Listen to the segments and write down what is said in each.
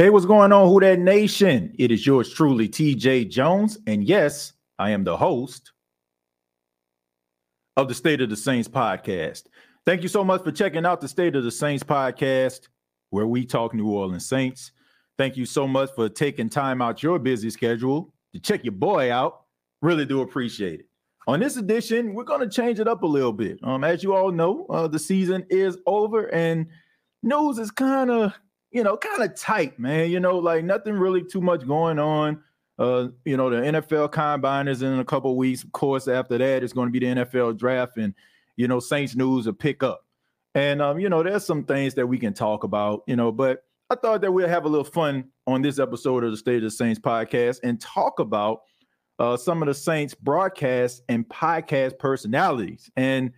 Hey, what's going on, Who Dat Nation? It is yours truly, TJ Jones. And yes, I am the host of the State of the Saints podcast. Thank you so much for checking out the State of the Saints podcast, where we talk New Orleans Saints. Thank you so much for taking time out your busy schedule to check your boy out. Really do appreciate it. On this edition, we're going to change it up a little bit. Um, as you all know, uh, the season is over and news is kind of you know, kind of tight, man. You know, like nothing really too much going on. Uh, you know, the NFL combine is in a couple weeks. Of course, after that, it's going to be the NFL draft, and you know, Saints news will pick up. And um, you know, there's some things that we can talk about, you know, but I thought that we'll have a little fun on this episode of the State of the Saints podcast and talk about uh, some of the Saints broadcast and podcast personalities. And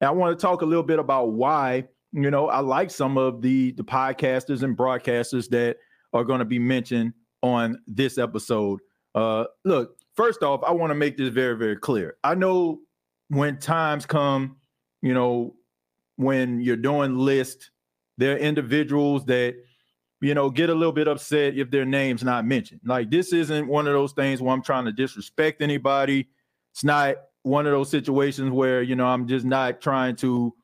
I want to talk a little bit about why you know, I like some of the the podcasters and broadcasters that are going to be mentioned on this episode. Uh, look, first off, I want to make this very, very clear. I know when times come, you know, when you're doing lists, there are individuals that you know get a little bit upset if their name's not mentioned. Like this isn't one of those things where I'm trying to disrespect anybody. It's not one of those situations where you know I'm just not trying to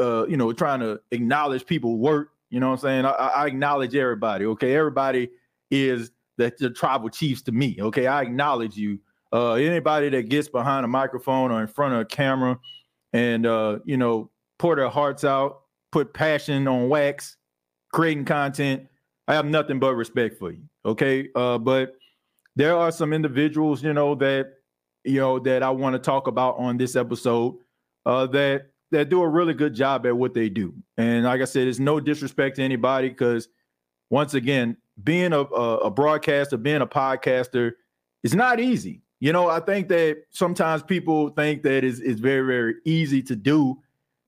uh, you know, trying to acknowledge people work. You know what I'm saying? I, I acknowledge everybody. Okay, everybody is the, the tribal chiefs to me. Okay, I acknowledge you. Uh, anybody that gets behind a microphone or in front of a camera and uh, you know, pour their hearts out, put passion on wax, creating content. I have nothing but respect for you. Okay, uh, but there are some individuals, you know, that you know that I want to talk about on this episode uh, that that do a really good job at what they do. And like I said, it's no disrespect to anybody because once again, being a, a, a broadcaster, being a podcaster, is not easy. You know, I think that sometimes people think that it's, it's very, very easy to do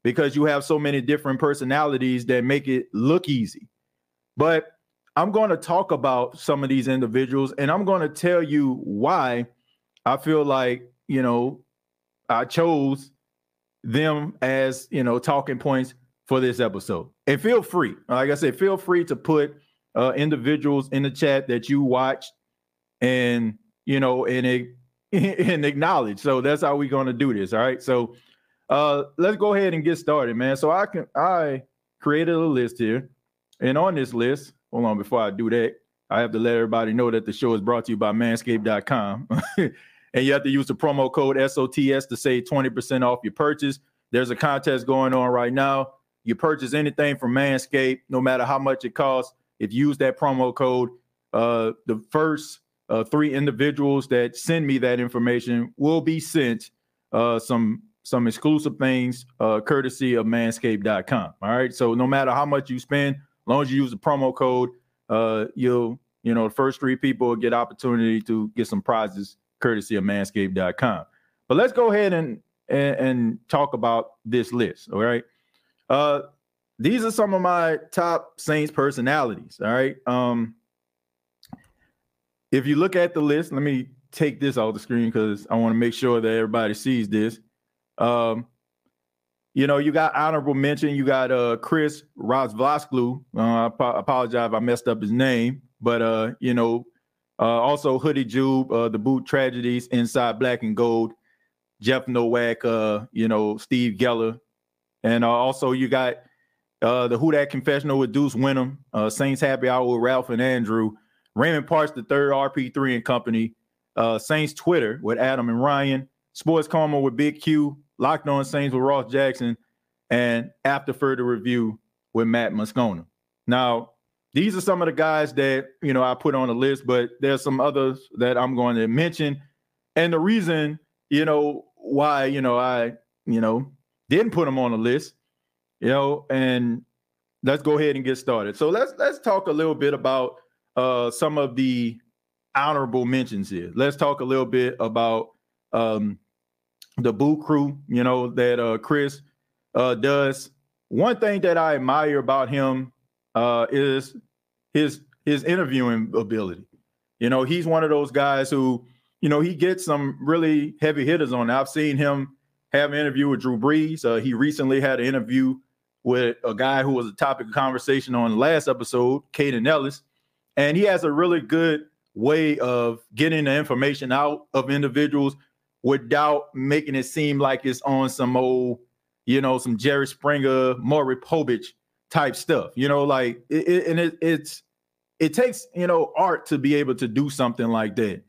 because you have so many different personalities that make it look easy. But I'm going to talk about some of these individuals and I'm going to tell you why I feel like, you know, I chose them as you know talking points for this episode. And feel free, like I said, feel free to put uh, individuals in the chat that you watched and you know and and acknowledge. So that's how we're going to do this. All right. So uh, let's go ahead and get started, man. So I can I created a list here, and on this list, hold on before I do that, I have to let everybody know that the show is brought to you by Manscaped.com. and you have to use the promo code SOTS to save 20% off your purchase. There's a contest going on right now. You purchase anything from Manscaped, no matter how much it costs. If you use that promo code, uh, the first uh, three individuals that send me that information will be sent uh, some some exclusive things uh, courtesy of manscaped.com. All right. So no matter how much you spend, as long as you use the promo code, uh, you'll, you know, the first three people will get opportunity to get some prizes courtesy of manscaped.com. But let's go ahead and, and, and talk about this list. All right. Uh, these are some of my top Saints personalities. All right. Um, if you look at the list, let me take this off the screen because I want to make sure that everybody sees this. Um, you know, you got honorable mention. You got uh Chris Rosvlasklu. Uh, I ap- apologize if I messed up his name, but uh, you know, also, Hoodie Jube, uh, the boot tragedies inside black and gold. Jeff Nowak, uh, you know, Steve Geller. And uh, also, you got uh, the Who Dat Confessional with Deuce Windham, uh, Saints Happy Hour with Ralph and Andrew, Raymond Parks, the third RP3 and Company, uh, Saints Twitter with Adam and Ryan, Sports Karma with Big Q, Locked On Saints with Ross Jackson, and After Further Review with Matt Moscona. Now, these are some of the guys that you know I put on the list, but there's some others that I'm going to mention. And the reason, you know, why you know I you know didn't put them on the list, you know, and let's go ahead and get started. So let's let's talk a little bit about uh, some of the honorable mentions here. Let's talk a little bit about um, the boot crew, you know, that uh, Chris uh, does. One thing that I admire about him uh, is his his interviewing ability. You know, he's one of those guys who, you know, he gets some really heavy hitters on. I've seen him have an interview with Drew Brees. Uh, he recently had an interview with a guy who was a topic of conversation on the last episode, Kaden Elliss. and he has a really good way of getting the information out of individuals without making it seem like it's on some old, you know, some Jerry Springer, Maury Povich type stuff. You know, like it, it, and it, it's it takes you know art to be able to do something like that.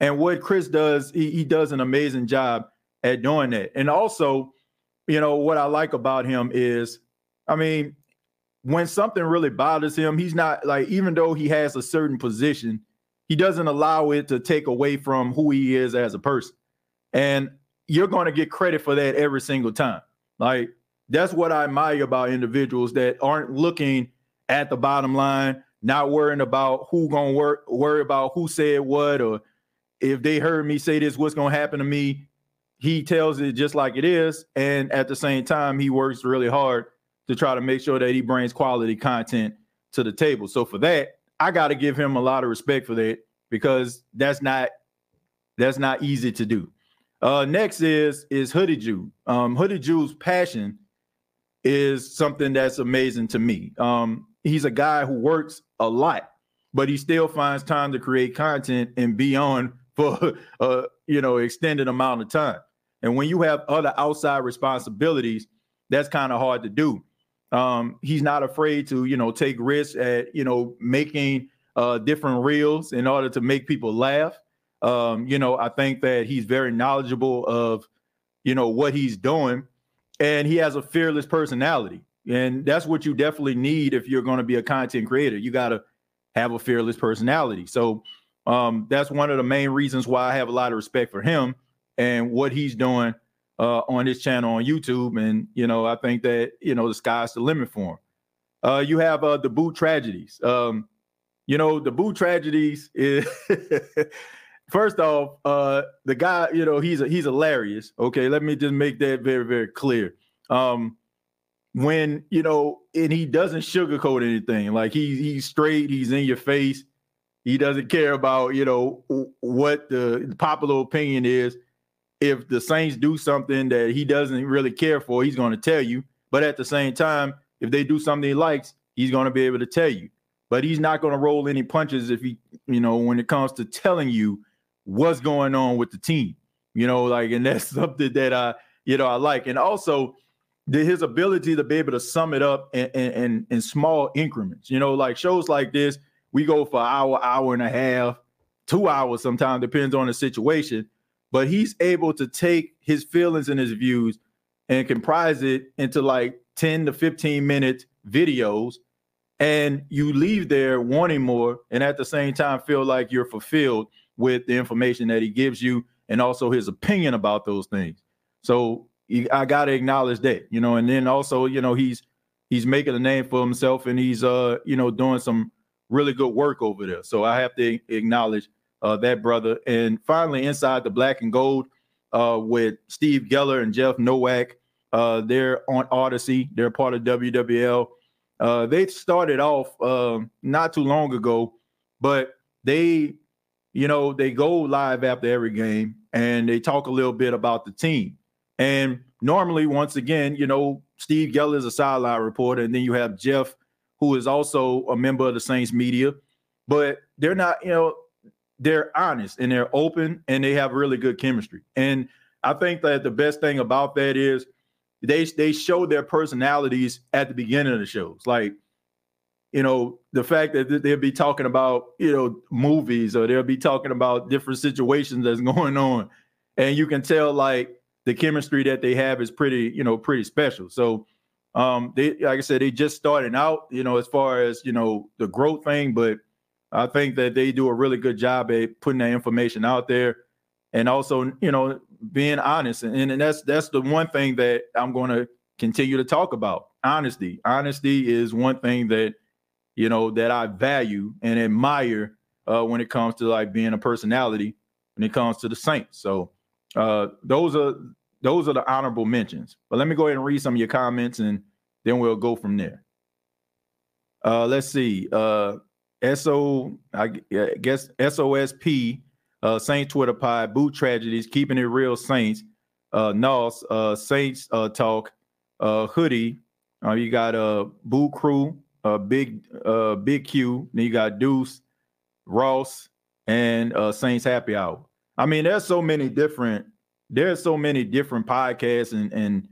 And what Chris does, he, he does an amazing job at doing that. And also, you know, what I like about him is, I mean, when something really bothers him, he's not like even though he has a certain position, he doesn't allow it to take away from who he is as a person. And you're going to get credit for that every single time. Like that's what I admire about individuals that aren't looking at the bottom line, not worrying about who gonna work, worry about who said what, or if they heard me say this, what's gonna happen to me. He tells it just like it is, and at the same time, he works really hard to try to make sure that he brings quality content to the table. So for that, I got to give him a lot of respect for that because that's not that's not easy to do. Uh, next is is Hoodie Jew. Um, Hoodie Jew's passion is something that's amazing to me. Um, he's a guy who works a lot, but he still finds time to create content and be on for a you know extended amount of time. And when you have other outside responsibilities, that's kind of hard to do. Um, he's not afraid to you know take risks at you know making uh, different reels in order to make people laugh. Um, you know, I think that he's very knowledgeable of, you know, what he's doing, and he has a fearless personality. And that's what you definitely need if you're going to be a content creator. You got to have a fearless personality. So um, that's one of the main reasons why I have a lot of respect for him and what he's doing uh, on his channel on YouTube. And you know, I think that you know the sky's the limit for him. Uh, you have uh, the boot tragedies. Um, you know, the boot tragedies is first off, uh, the guy, you know, he's a, he's hilarious. Okay, let me just make that very very clear. Um, when you know, and he doesn't sugarcoat anything. Like he's he's straight. He's in your face. He doesn't care about you know what the popular opinion is. If the Saints do something that he doesn't really care for, he's going to tell you. But at the same time, if they do something he likes, he's going to be able to tell you. But he's not going to roll any punches if he, you know, when it comes to telling you what's going on with the team. You know, like, and that's something that I, you know, I like. And also the, his ability to be able to sum it up in, in, in small increments. You know, like shows like this, we go for hour, hour and a half, two hours sometimes, depends on the situation. But he's able to take his feelings and his views and comprise it into like 10 to 15 minute videos. And you leave there wanting more and at the same time feel like you're fulfilled with the information that he gives you and also his opinion about those things. So I got to acknowledge that, you know, and then also, you know, he's he's making a name for himself and he's uh, you know, doing some really good work over there. So I have to acknowledge uh, that brother. And finally, inside the black and gold uh, with Steve Geller and Jeff Nowak, uh, they're on Audacy. They're part of WWL. Uh, they started off uh, not too long ago, but they you know, they go live after every game and they talk a little bit about the team. And normally, once again, you know, Steve Geller is a sideline reporter, and then you have Jeff, who is also a member of the Saints media. But they're not, you know, they're honest and they're open and they have really good chemistry. And I think that the best thing about that is they they show their personalities at the beginning of the shows. Like you know, the fact that they'll be talking about, you know, movies or they'll be talking about different situations that's going on. And you can tell like the chemistry that they have is pretty, you know, pretty special. So um they like I said, they just starting out, you know, as far as, you know, the growth thing, but I think that they do a really good job at putting that information out there and also, you know, being honest. And, and that's that's the one thing that I'm going to continue to talk about. Honesty. Honesty is one thing that you know, that I value and admire uh, when it comes to like being a personality when it comes to the Saints. So uh, those are those are the honorable mentions. But let me go ahead and read some of your comments and then we'll go from there. Uh, let's see. Uh, SO, I guess SOSP, uh, Saints Twitter Pod, Boot Tragedies, Keeping It Real Saints, uh, NOS, uh, Saints uh, Talk, uh, Hoodie. Uh, you got uh, Boot Crew, uh, Big uh, Big Q. Then you got Deuce, Ross, and uh, Saints Happy Hour. I mean, there's so many different there's so many different podcasts and and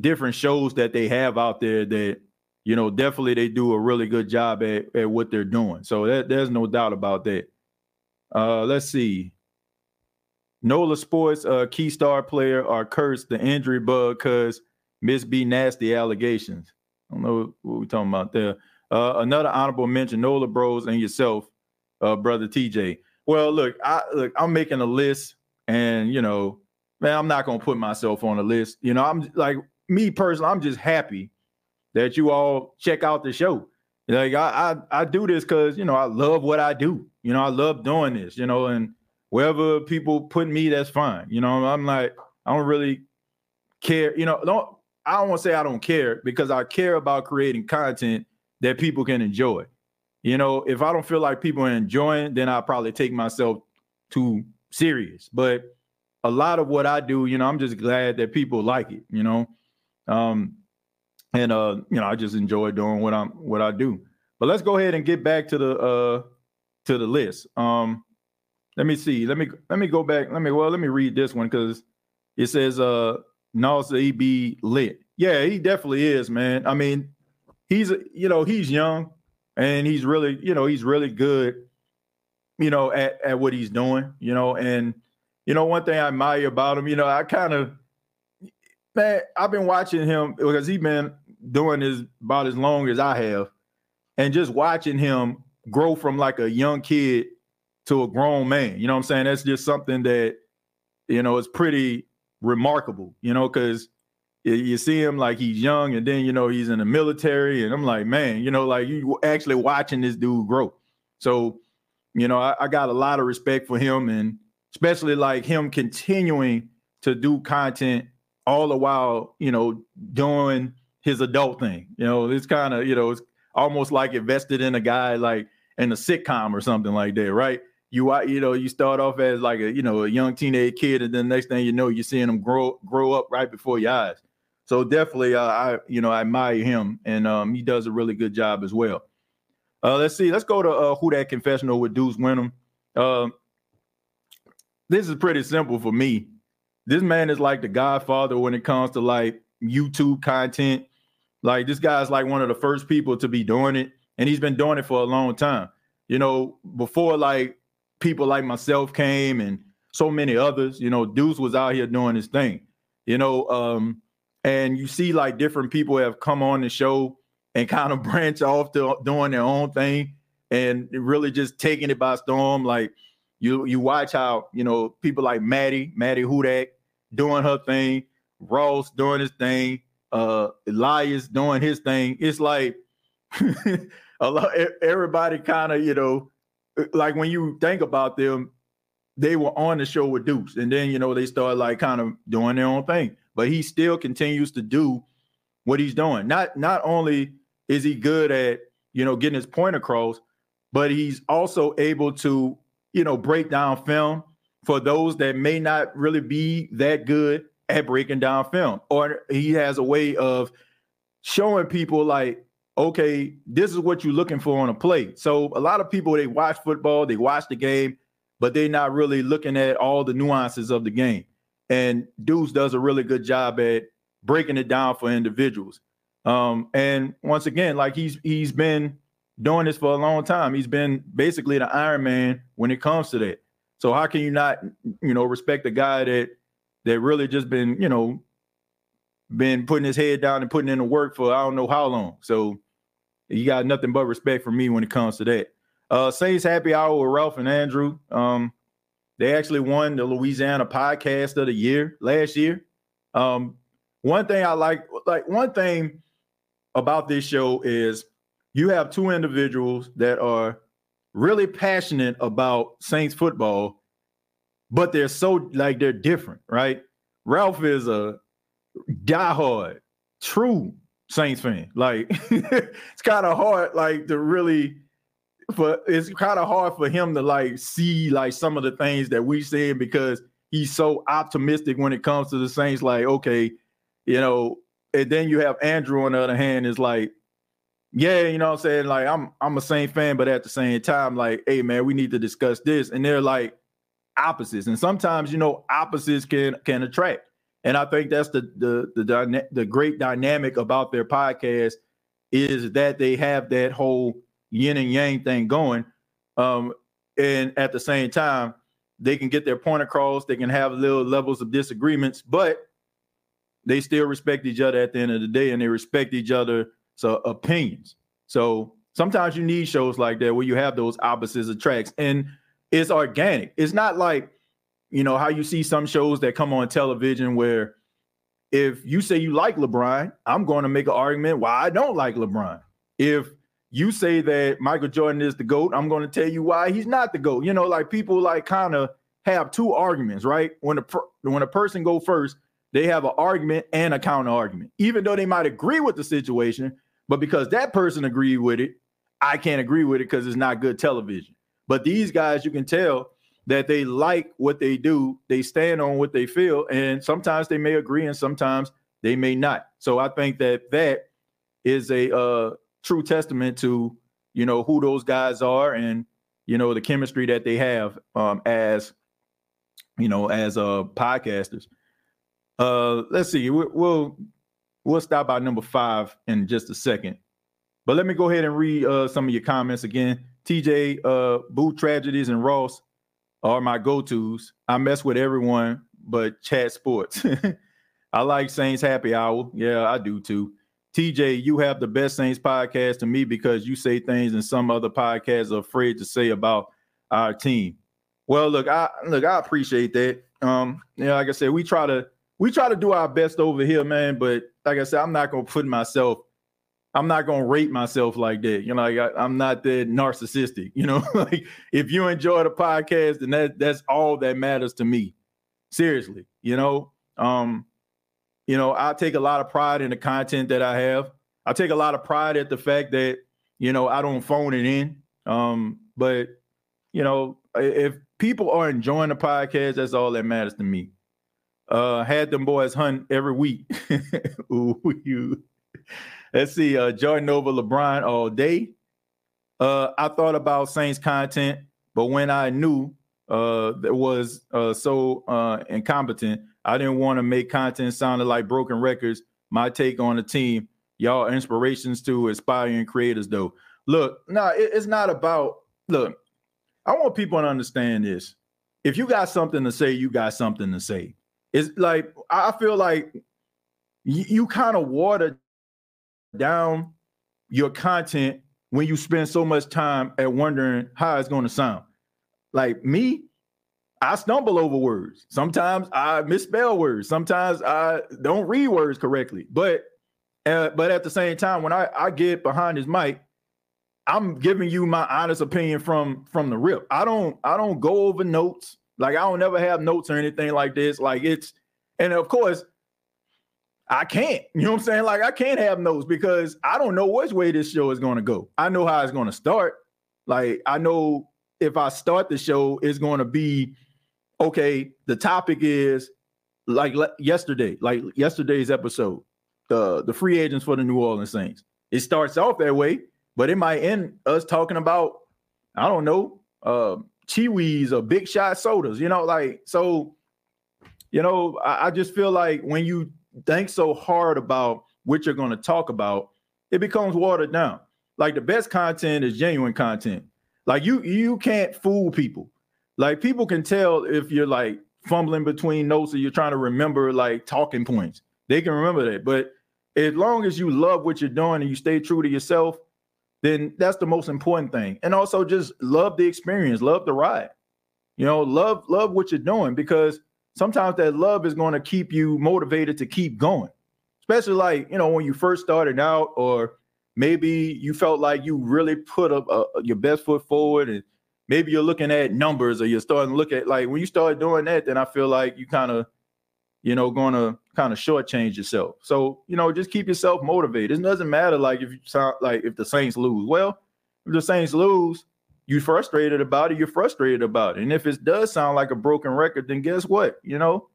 different shows that they have out there that you know definitely they do a really good job at, at what they're doing. So that, there's no doubt about that. Uh, let's see. Nola Sports uh, key star player are cursed the injury bug because Miss B nasty allegations. I don't know what we're talking about there. Uh, another honorable mention: Nola Bros and yourself, uh, brother TJ. Well, look, I look, I'm making a list, and you know, man, I'm not gonna put myself on a list. You know, I'm like me personally, I'm just happy that you all check out the show. Like I, I, I do this because you know I love what I do. You know, I love doing this. You know, and wherever people put me, that's fine. You know, I'm like I don't really care. You know, don't I don't want to say I don't care because I care about creating content that people can enjoy. You know, if I don't feel like people are enjoying, then I'll probably take myself too serious. But a lot of what I do, you know, I'm just glad that people like it, you know. Um, and uh, you know, I just enjoy doing what I'm what I do. But let's go ahead and get back to the uh to the list. Um, let me see. Let me let me go back. Let me well, let me read this one because it says uh Nasa he be lit. Yeah, he definitely is, man. I mean, he's you know he's young and he's really you know he's really good, you know at at what he's doing. You know, and you know one thing I admire about him, you know, I kind of man, I've been watching him because he's been doing this about as long as I have, and just watching him grow from like a young kid to a grown man. You know what I'm saying? That's just something that you know is pretty remarkable, you know, because you see him like he's young and then, you know, he's in the military. And I'm like, man, you know, like you actually watching this dude grow. So, you know, I, I got a lot of respect for him and especially like him continuing to do content all the while, you know, doing his adult thing. You know, it's kind of, you know, it's almost like invested in a guy like in a sitcom or something like that, right? You you know you start off as like a you know a young teenage kid and then next thing you know you're seeing him grow grow up right before your eyes. So definitely uh, i you know i admire him and um, he does a really good job as well. Uh, let's see let's go to uh, who dat confessional with deuce Windham. Uh, this is pretty simple for me. This man is like the godfather when it comes to like youtube content. Like this guy's like one of the first people to be doing it and he's been doing it for a long time. You know before like people like myself came and so many others. You know, Deuce was out here doing his thing. You know, um, and you see like different people have come on the show and kind of branch off to doing their own thing and really just taking it by storm. Like you you watch how, you know, people like Maddie, Maddie Hudak doing her thing, Ross doing his thing, uh Elias doing his thing. It's like a lot everybody kind of, you know, like when you think about them, they were on the show with Deuce, and then you know they start like kind of doing their own thing. But he still continues to do what he's doing. Not not only is he good at you know getting his point across, but he's also able to you know break down film for those that may not really be that good at breaking down film, or he has a way of showing people like okay, this is what you're looking for on a play. So a lot of people they watch football, they watch the game, but they're not really looking at all the nuances of the game. And Deuce does a really good job at breaking it down for individuals. Um, and once again, like he's he's been doing this for a long time. He's been basically the Iron Man when it comes to that. So how can you not, you know, respect a guy that that really just been, you know, been putting his head down and putting in the work for I don't know how long. So you got nothing but respect for me when it comes to that. Uh Saints Happy Hour with Ralph and Andrew. Um, they actually won the Louisiana Podcast of the Year last year. Um, one thing I like, like one thing about this show is you have two individuals that are really passionate about Saints football, but they're so like they're different, right? Ralph is a diehard, true Saints fan. Like it's kind of hard, like to really for it's kind of hard for him to like see like some of the things that we said because he's so optimistic when it comes to the Saints. Like, okay, you know, and then you have Andrew on the other hand is like, yeah, you know I'm saying? Like, I'm I'm a Saint fan, but at the same time, like, hey man, we need to discuss this. And they're like opposites. And sometimes, you know, opposites can can attract. And I think that's the the the, the great dynamic about their podcast is that they have that whole yin and yang thing going. Um, and at the same time, they can get their point across. They can have little levels of disagreements, but they still respect each other at the end of the day, and they respect each other's so opinions. So sometimes you need shows like that where you have those opposites attracts, and it's organic. It's not like you know how you see some shows that come on television where if you say you like LeBron, I'm going to make an argument why I don't like LeBron. If you say that Michael Jordan is the GOAT, I'm going to tell you why he's not the GOAT. You know, like people like kind of have two arguments, right? When a per- when a person go first, they have an argument and a counter argument. Even though they might agree with the situation, but because that person agreed with it, I can't agree with it because it's not good television. But these guys, you can tell that they like what they do, they stand on what they feel, and sometimes they may agree and sometimes they may not. So I think that that is a uh, true testament to you know who those guys are and you know the chemistry that they have um, as you know as uh podcasters. Uh, let's see, we, we'll we'll stop by number five in just a second, but let me go ahead and read uh, some of your comments again. TJ, uh, Boo Tragedies and Ross are my go-tos. I mess with everyone but chat sports. I like Saints Happy Hour. Yeah, I do too. TJ, you have the best Saints podcast to me because you say things and some other podcasts are afraid to say about our team. Well, look, I look, I appreciate that. Um, know, like I said, we try to we try to do our best over here, man. But like I said, I'm not gonna put myself, I'm not gonna rate myself like that. You know, like I, am not that narcissistic. You know, like if you enjoy the podcast, then that that's all that matters to me. Seriously, you know. Um, you know, I take a lot of pride in the content that I have. I take a lot of pride at the fact that, you know, I don't phone it in. Um, but you know, if people are enjoying the podcast, that's all that matters to me. Uh had them boys hunt every week. Ooh, you let's see, uh Jordan over LeBron all day. Uh I thought about Saints content, but when I knew uh that was uh so uh incompetent, I didn't want to make content sounding like broken records. My take on the team, y'all inspirations to aspiring creators, though. Look, no, nah, it, it's not about. Look, I want people to understand this. If you got something to say, you got something to say. It's like I feel like you, you kind of water down your content when you spend so much time at wondering how it's going to sound. Like me, I stumble over words. Sometimes I misspell words. Sometimes I don't read words correctly. But uh, but at the same time, when I, I get behind this mic, I'm giving you my honest opinion from from the rip. I don't I don't go over notes. Like I don't never have notes or anything like this. Like it's and of course I can't. You know what I'm saying? Like I can't have notes because I don't know which way this show is going to go. I know how it's going to start. Like I know if I start the show, it's going to be okay, the topic is like yesterday, like yesterday's episode, the the free agents for the New Orleans Saints. It starts off that way, but it might end us talking about I don't know, uh, CheeWees or Big Shot sodas. You know, like so. You know, I, I just feel like when you think so hard about what you're going to talk about, it becomes watered down. like the best content is genuine content. Like you you can't fool people. Like people can tell if you're like fumbling between notes or you're trying to remember like talking points. They can remember that. But as long as you love what you're doing and you stay true to yourself, then that's the most important thing. And also just love the experience, love the ride. You know, love love what you're doing because sometimes that love is going to keep you motivated to keep going. Especially like, you know, when you first started out or maybe you felt like you really put up a, your best foot forward and maybe you're looking at numbers or you're starting to look at like when you start doing that then I feel like you kind of you know, going to kind of shortchange yourself. So, you know, just keep yourself motivated. It doesn't matter like if you sound like if the Saints lose. Well, if the Saints lose, you frustrated about it, you're frustrated about it. And if it does sound like a broken record, then guess what? You know,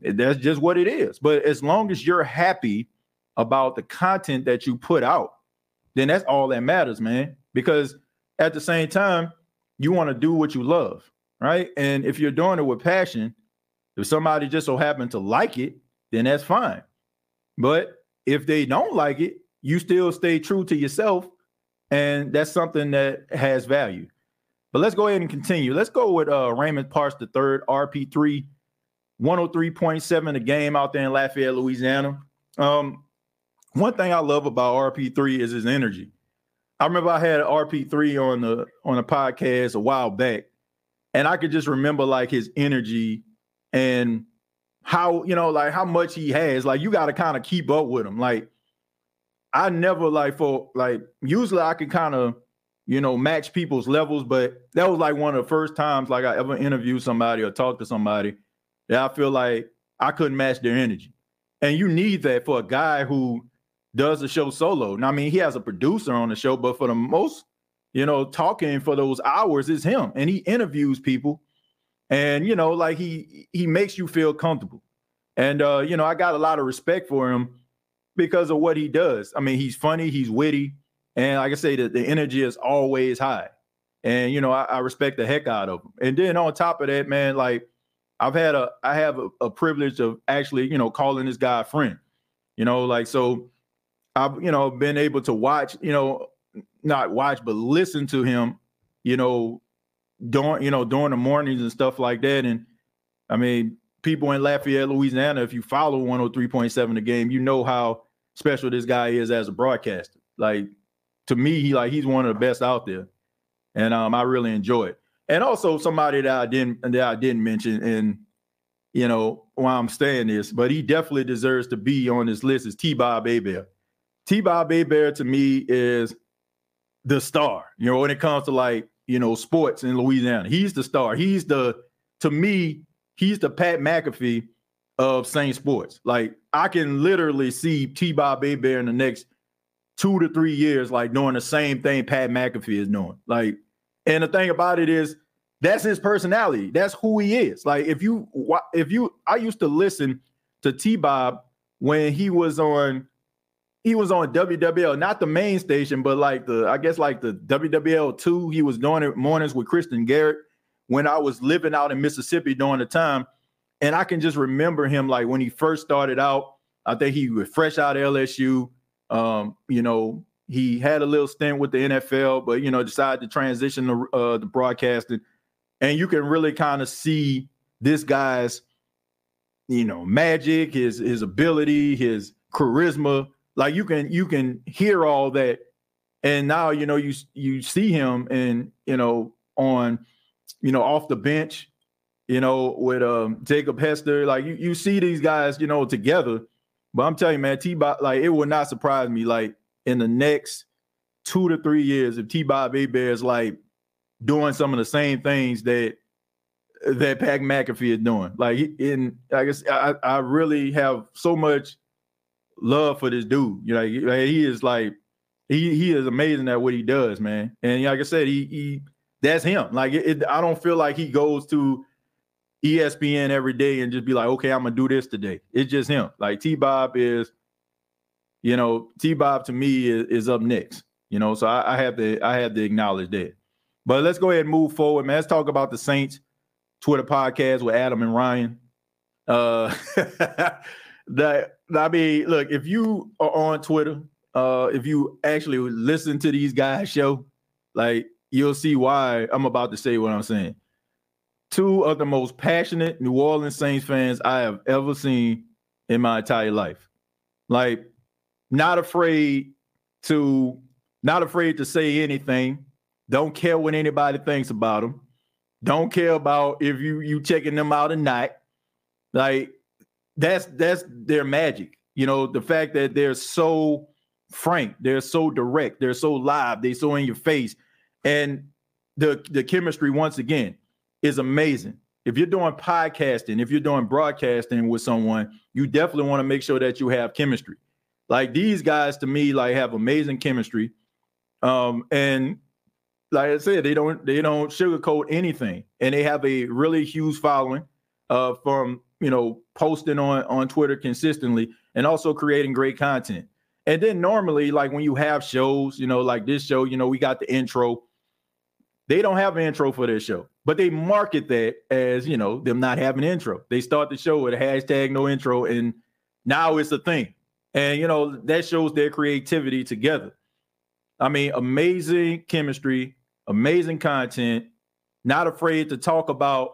that's just what it is. But as long as you're happy about the content that you put out, then that's all that matters, man. Because at the same time, you want to do what you love, right? And if you're doing it with passion, if somebody just so happened to like it, then that's fine. But if they don't like it, you still stay true to yourself. And that's something that has value. But let's go ahead and continue. Let's go with uh, Raymond Parks the third, RP3, 103.7 a game out there in Lafayette, Louisiana. Um, one thing I love about RP3 is his energy. I remember I had RP3 on the on a podcast a while back, and I could just remember like his energy and how you know like how much he has like you got to kind of keep up with him like i never like for like usually i can kind of you know match people's levels but that was like one of the first times like i ever interviewed somebody or talked to somebody that i feel like i couldn't match their energy. And you need that for a guy who does the show solo. Now i mean he has a producer on the show but for the most you know talking for those hours is him and he interviews people. And you know like he he makes you feel comfortable. And uh you know i got a lot of respect for him because of what he does. I mean he's funny he's witty and like i say the, the energy is always high. And you know I, I, respect the heck out of him. And then on top of that man like i've had a i have a, a privilege of actually you know calling this guy a friend you know like so i've you know been able to watch you know not watch but listen to him you know during you know during the mornings and stuff like that. And I mean, people in Lafayette, Louisiana, if you follow 103.7 the game, you know how special this guy is as a broadcaster. Like to me, he like he's one of the best out there. And um, I really enjoy it. And also somebody that I didn't that I didn't mention, and you know why I'm saying this, but he definitely deserves to be on this list is T Bob Hebert. T Bob Hebert to me is the star. You know, when it comes to like you know, sports in Louisiana. He's the star. He's the, to me, he's the Pat McAfee of Saint sports. Like I can literally see T. Bob Hebert in the next two to three years, like doing the same thing Pat McAfee is doing. Like, and the thing about it is, that's his personality. That's who he is. Like if you, if you, I used to listen to T. Bob when he was on he was on WWL, not the main station, but like the I guess like the WWL two. He was doing it mornings with Kristian Garic when I was living out in Mississippi during the time, and I can just remember him like when he first started out. I think he was fresh out of LSU. Um, you know, he had a little stint with the NFL, but you know, decided to transition to uh, the broadcasting, and you can really kind of see this guy's, you know, magic, his his ability, his charisma like you can you can hear all that, and now you know you you see him and you know on you know off the bench, you know with um Jacob Hester. Like you you see these guys you know together. But I'm telling you, man, T Bob, like it would not surprise me, like in the next two to three years, if T Bob Hebert is like doing some of the same things that that Pat McAfee is doing. Like in I guess I, I really have so much love for this dude. You know, like, he is like he he is amazing at what he does, man. And like I said, he he that's him. Like it, it, I don't feel like he goes to ESPN every day and just be like, okay, I'm gonna do this today. It's just him. Like T Bob is, you know, T Bob to me is, is up next. You know, so I, I have to I have to acknowledge that. But let's go ahead and move forward, man. Let's talk about the Saints Twitter podcast with Adam and Ryan. Uh that I mean, look, if you are on Twitter uh, if you actually listen to these guys show, like you'll see why I'm about to say what I'm saying. Two of the most passionate New Orleans Saints fans I have ever seen in my entire life. Like, not afraid to, not afraid to say anything. Don't care what anybody thinks about them. Don't care about if you you checking them out or not. Like, that's that's their magic. You know, the fact that they're so frank, they're so direct, they're so live, they're so in your face. And the the chemistry, once again, is amazing. If you're doing podcasting, if you're doing broadcasting with someone, you definitely want to make sure that you have chemistry. Like these guys to me, like have amazing chemistry. Um, and like I said, they don't they don't sugarcoat anything, and they have a really huge following uh, from you know posting on on Twitter consistently, and also creating great content. And then normally, like when you have shows, you know, like this show, you know, we got the intro. They don't have an intro for their show, but they market that as you know them not having intro. They start the show with a hashtag no intro, and now it's a thing. And you know that shows their creativity together. I mean, amazing chemistry, amazing content. Not afraid to talk about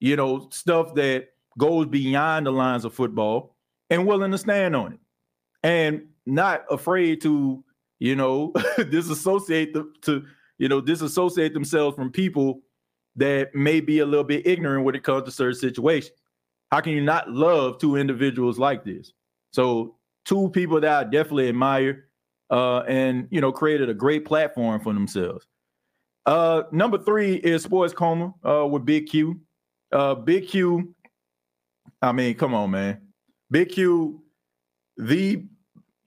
you know stuff that goes beyond the lines of football, and willing to stand on it, and not afraid to you know disassociate the, to you know, disassociate themselves from people that may be a little bit ignorant when it comes to certain situations. How can you not love two individuals like this? So, two people that I definitely admire uh, and, you know, created a great platform for themselves. Uh, number three is Sports Karma uh, with Big Q. Uh, Big Q, I mean, come on, man. Big Q, the,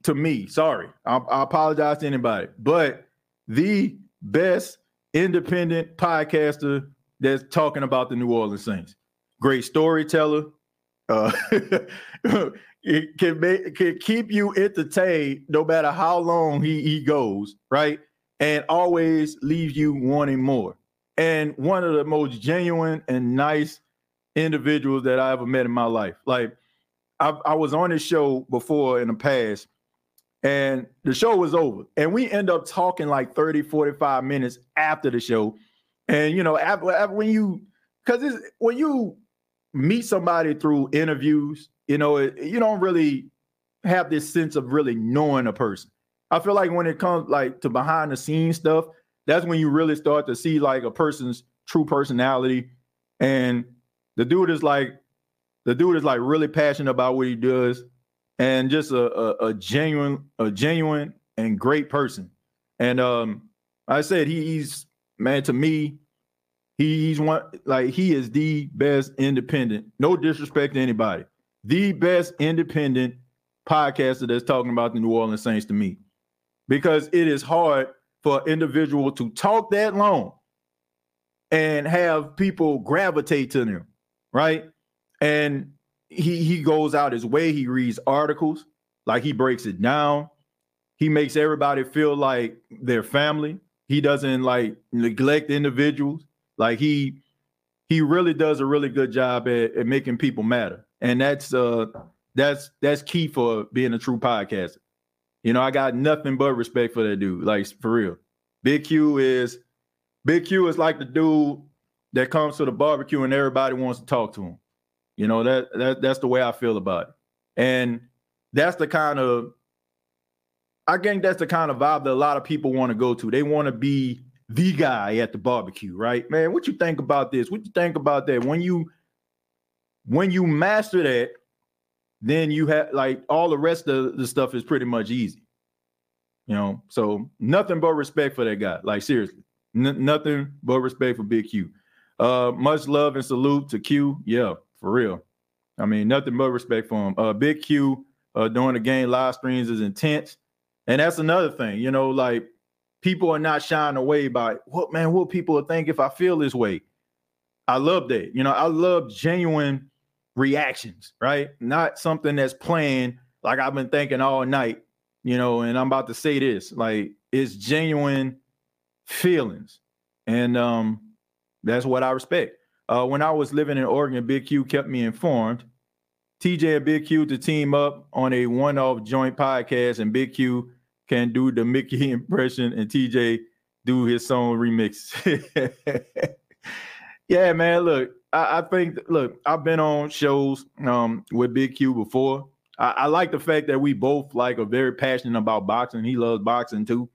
to me, sorry, I, I apologize to anybody, but the best independent podcaster that's talking about the New Orleans Saints. Great storyteller. Uh, it can make can keep you entertained no matter how long he, he goes, right? And always leaves you wanting more. And one of the most genuine and nice individuals that I ever met in my life. Like I, I was on his show before in the past, and the show was over. And we end up talking like 30 45 minutes after the show. And you know after, after when you because when you meet somebody through interviews you know it, you don't really have this sense of really knowing a person. I feel like when it comes like to behind the scenes stuff that's when you really start to see like a person's true personality. And the dude is like the dude is like really passionate about what he does and just a, a, a genuine, a genuine and great person. And um, I said he, he's man to me, he's one like he is the best independent. No disrespect to anybody, the best independent podcaster that's talking about the New Orleans Saints to me, because it is hard for an individual to talk that long and have people gravitate to them, right? And he he goes out his way. He reads articles, like he breaks it down. He makes everybody feel like their family. He doesn't like neglect individuals. Like he he really does a really good job at, at making people matter. And that's uh that's that's key for being a true podcaster. You know, I got nothing but respect for that dude. Like for real. Big Q is Big Q is like the dude that comes to the barbecue and everybody wants to talk to him. You know that that that's the way I feel about it, and that's the kind of I think that's the kind of vibe that a lot of people want to go to. They want to be the guy at the barbecue, right? Man, what you think about this? What you think about that? When you when you master that, then you have like all the rest of the stuff is pretty much easy. You know, so nothing but respect for that guy. Like seriously, N- nothing but respect for Big Q. Uh, much love and salute to Q. Yeah, for real. I mean, nothing but respect for him. Uh, Big Q uh, during the game live streams is intense, and that's another thing. You know, like people are not shying away by what man, what people think if I feel this way. I love that. You know, I love genuine reactions, right? Not something that's planned. like I've been thinking all night. You know, and I'm about to say this, like it's genuine feelings, and um, that's what I respect. Uh, when I was living in Oregon, Big Q kept me informed. TJ and Big Q to team up on a one-off joint podcast, and Big Q can do the Mickey impression and TJ do his song remix. yeah, man. Look, I, I, think look, I've been on shows um, with Big Q before. I, I, like the fact that we both like are very passionate about boxing. He loves boxing too.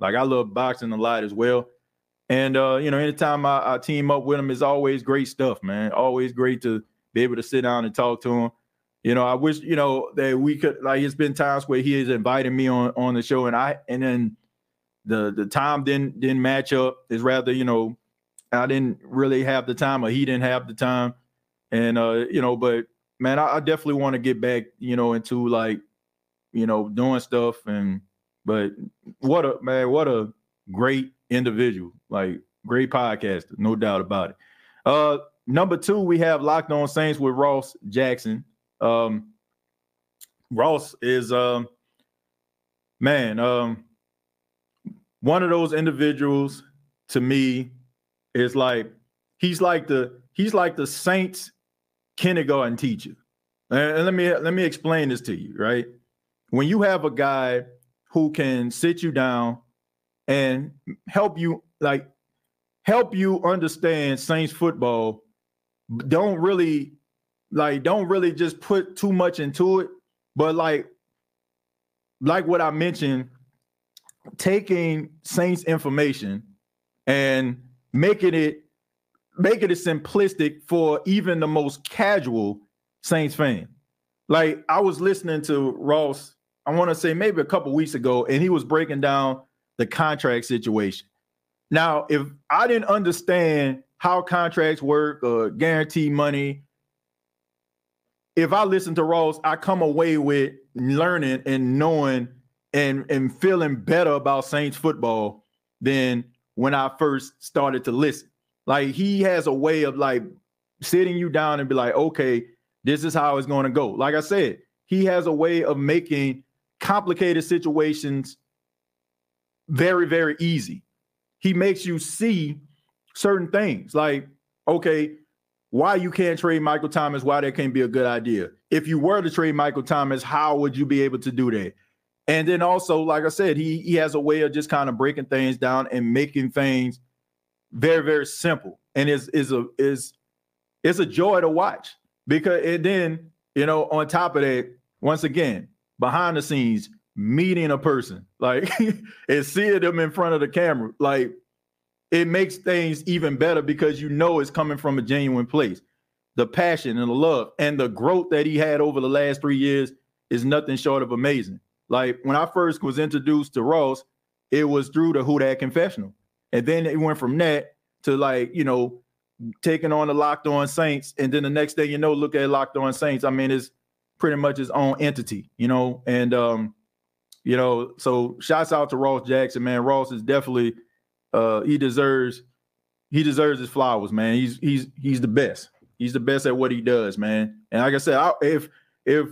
Like I love boxing a lot as well. And uh, you know, anytime I, I team up with him, it's always great stuff, man. Always great to be able to sit down and talk to him. You know, I wish you know that we could like. It's been times where he has invited me on on the show, and I and then the the time didn't didn't match up. Is rather you know I didn't really have the time, or he didn't have the time, and uh, you know, but man, I, I definitely want to get back, you know, into like, you know, doing stuff and but what a man, what a great individual, like great podcaster, no doubt about it. Uh number two, we have Locked On Saints with Ross Jackson. Um Ross is um man, um one of those individuals to me is like he's like the he's like the Saints kindergarten teacher. And let me let me explain this to you, right? When you have a guy who can sit you down and help you like help you understand Saints football, don't really like don't really just put too much into it, but like like what I mentioned, taking Saints information and making it making it simplistic for even the most casual Saints fan. Like I was listening to Ross, I want to say maybe a couple weeks ago, and he was breaking down the contract situation. Now, if I didn't understand how contracts work uh, or guarantee money, if I listen to Ross, I come away with learning and knowing and and feeling better about Saints football than when I first started to listen. Like he has a way of like sitting you down and be like, okay, this is how it's going to go. Like I said, he has a way of making complicated situations very, very easy. He makes you see certain things like, okay, why you can't trade Michael Thomas, why that can't be a good idea. If you were to trade Michael Thomas, how would you be able to do that? And then also, like I said, he he has a way of just kind of breaking things down and making things very, very simple. And is is a is it's a joy to watch because and then you know on top of that once again behind the scenes meeting a person. Like and seeing them in front of the camera. Like it makes things even better because you know it's coming from a genuine place. The passion and the love and the growth that he had over the last three years is nothing short of amazing. Like when i first was introduced to ross it was through the who dat confessional. And then it went from that to like you know taking on the Locked On Saints, and then the next thing you know, look at Locked On Saints. I mean, it's pretty much his own entity, you know, and um, you know, so shouts out to Ross Jackson, man. Ross is definitely uh he deserves he deserves his flowers, man. He's he's he's the best. He's the best at what he does, man. And like I said, I, if if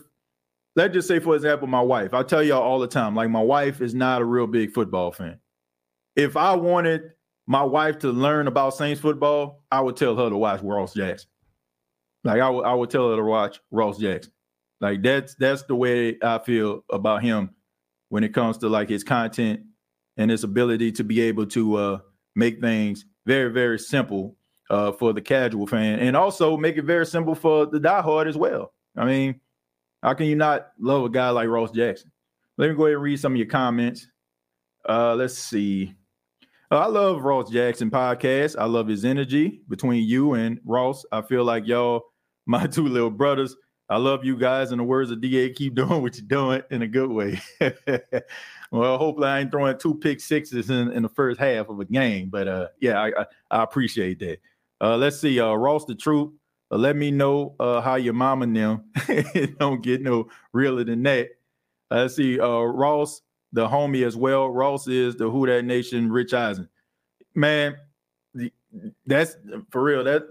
let's just say, for example, my wife, I tell y'all all the time, like my wife is not a real big football fan. If I wanted my wife to learn about Saints football, I would tell her to watch Ross Jackson. Like I would, I would tell her to watch Ross Jackson. Like that's that's the way I feel about him when it comes to like his content and his ability to be able to uh, make things very very simple uh, for the casual fan and also make it very simple for the diehard as well. I mean, how can you not love a guy like Ross Jackson? Let me go ahead and read some of your comments. Uh, let's see. Uh, I love Ross Jackson podcast. I love his energy between you and Ross. I feel like y'all, my two little brothers. I love you guys. In the words of DA, keep doing what you're doing in a good way. well, hopefully I ain't throwing two pick sixes in, in the first half of a game. But uh, yeah, I, I, I appreciate that. Uh, let's see. Uh, Ross the truth. Uh, let me know uh, how your mama and them don't get no realer than that. Uh, let's see. Uh, Ross the homie as well. Ross is the Who Dat Nation, Rich Eisen. Man, that's for real. That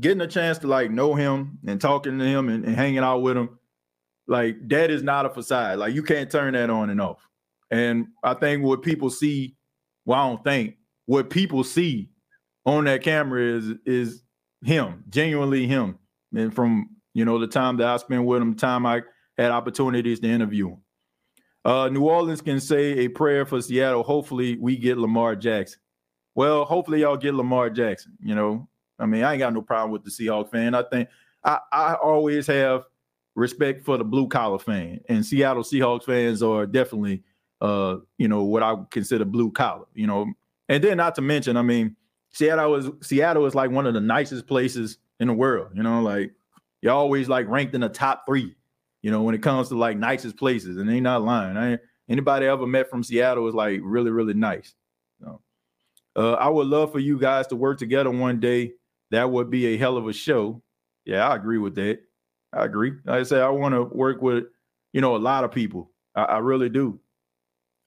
getting a chance to like know him and talking to him and, and hanging out with him, like that is not a facade. Like you can't turn that on and off. And I think what people see, well, I don't think what people see on that camera is is him, genuinely him. And from you know the time that I spent with him, the time I had opportunities to interview him. Uh, New Orleans can say a prayer for Seattle. Hopefully, we get Lamar Jackson. Well, hopefully, y'all get Lamar Jackson. You know, I mean, I ain't got no problem with the Seahawks fan. I think I, I always have respect for the blue collar fan, and Seattle Seahawks fans are definitely, uh, you know, what I consider blue collar. You know, and then not to mention, I mean, Seattle is Seattle is like one of the nicest places in the world. You know, like you're always like ranked in the top three. You know, when it comes to like nicest places, and they not lying. I anybody I ever met from Seattle is like really really nice. Uh, I would love for you guys to work together one day. That would be a hell of a show. Yeah, I agree with that. I agree. Like I say I want to work with you know a lot of people. I, I really do.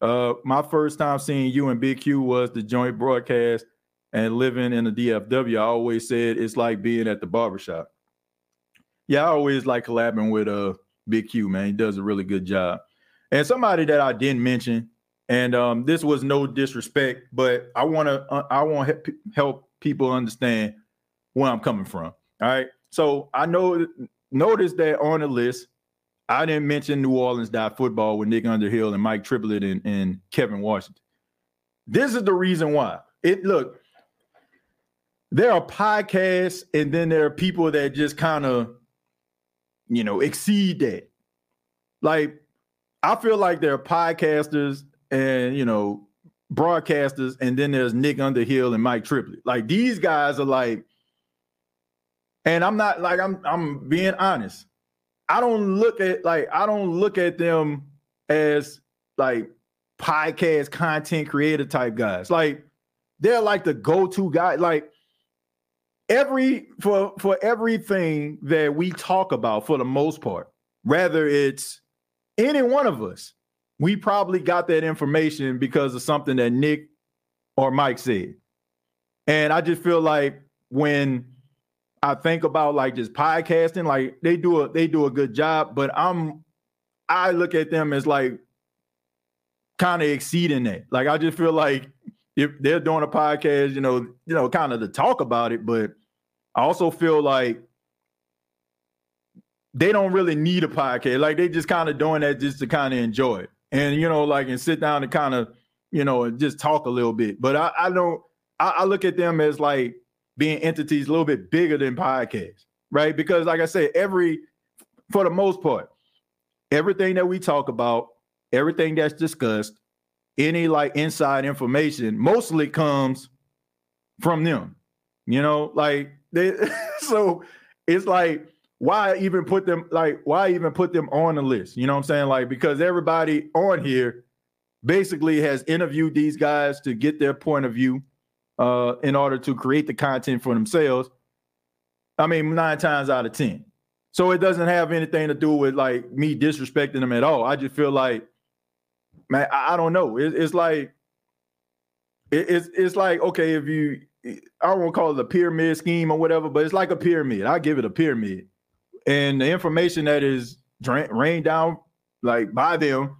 Uh, my first time seeing you and Big Q was the joint broadcast and living in the DFW. I always said it's like being at the barbershop. Yeah, I always like collabing with uh Big Q, man. He does a really good job. And somebody that I didn't mention, and um, this was no disrespect, but I want to uh, I want to help people understand where I'm coming from. All right. So I know notice that on the list I didn't mention New Orleans dot football with Nick Underhill and Mike Triplett and, and Kevin Washington. This is the reason why. It look, there are podcasts, and then there are people that just kind of, you know, exceed that. Like, I feel like there are podcasters and you know, broadcasters, and then there's Nick Underhill and Mike Triplett. Like these guys are like, and I'm not like I'm I'm being honest. I don't look at like I don't look at them as like podcast content creator type guys. Like they're like the go-to guy. Like every for for everything that we talk about for the most part, whether it's any one of us, we probably got that information because of something that Nick or Mike said. And I just feel like when I think about like just podcasting, like they do a they do a good job, but I'm I look at them as like kind of exceeding that. Like I just feel like if they're doing a podcast, you know, you know, kind of to talk about it, but I also feel like they don't really need a podcast. Like they just kind of doing that just to kind of enjoy it. And you know, like and sit down and kind of, you know, just talk a little bit. But I, I don't I, I look at them as like being entities a little bit bigger than podcasts, right? Because, like I said, every, for the most part, everything that we talk about, everything that's discussed, any like inside information mostly comes from them. You know, like they, so it's like, why even put them like why even put them on the list? You know what I'm saying? Like because everybody on here basically has interviewed these guys to get their point of view uh, in order to create the content for themselves. I mean, nine times out of 10. So it doesn't have anything to do with like me disrespecting them at all. I just feel like, man, I, I don't know. It, it's like, it, it's it's like okay, if you, I to call it a pyramid scheme or whatever, but it's like a pyramid. I give it a pyramid, and the information that is rained down like by them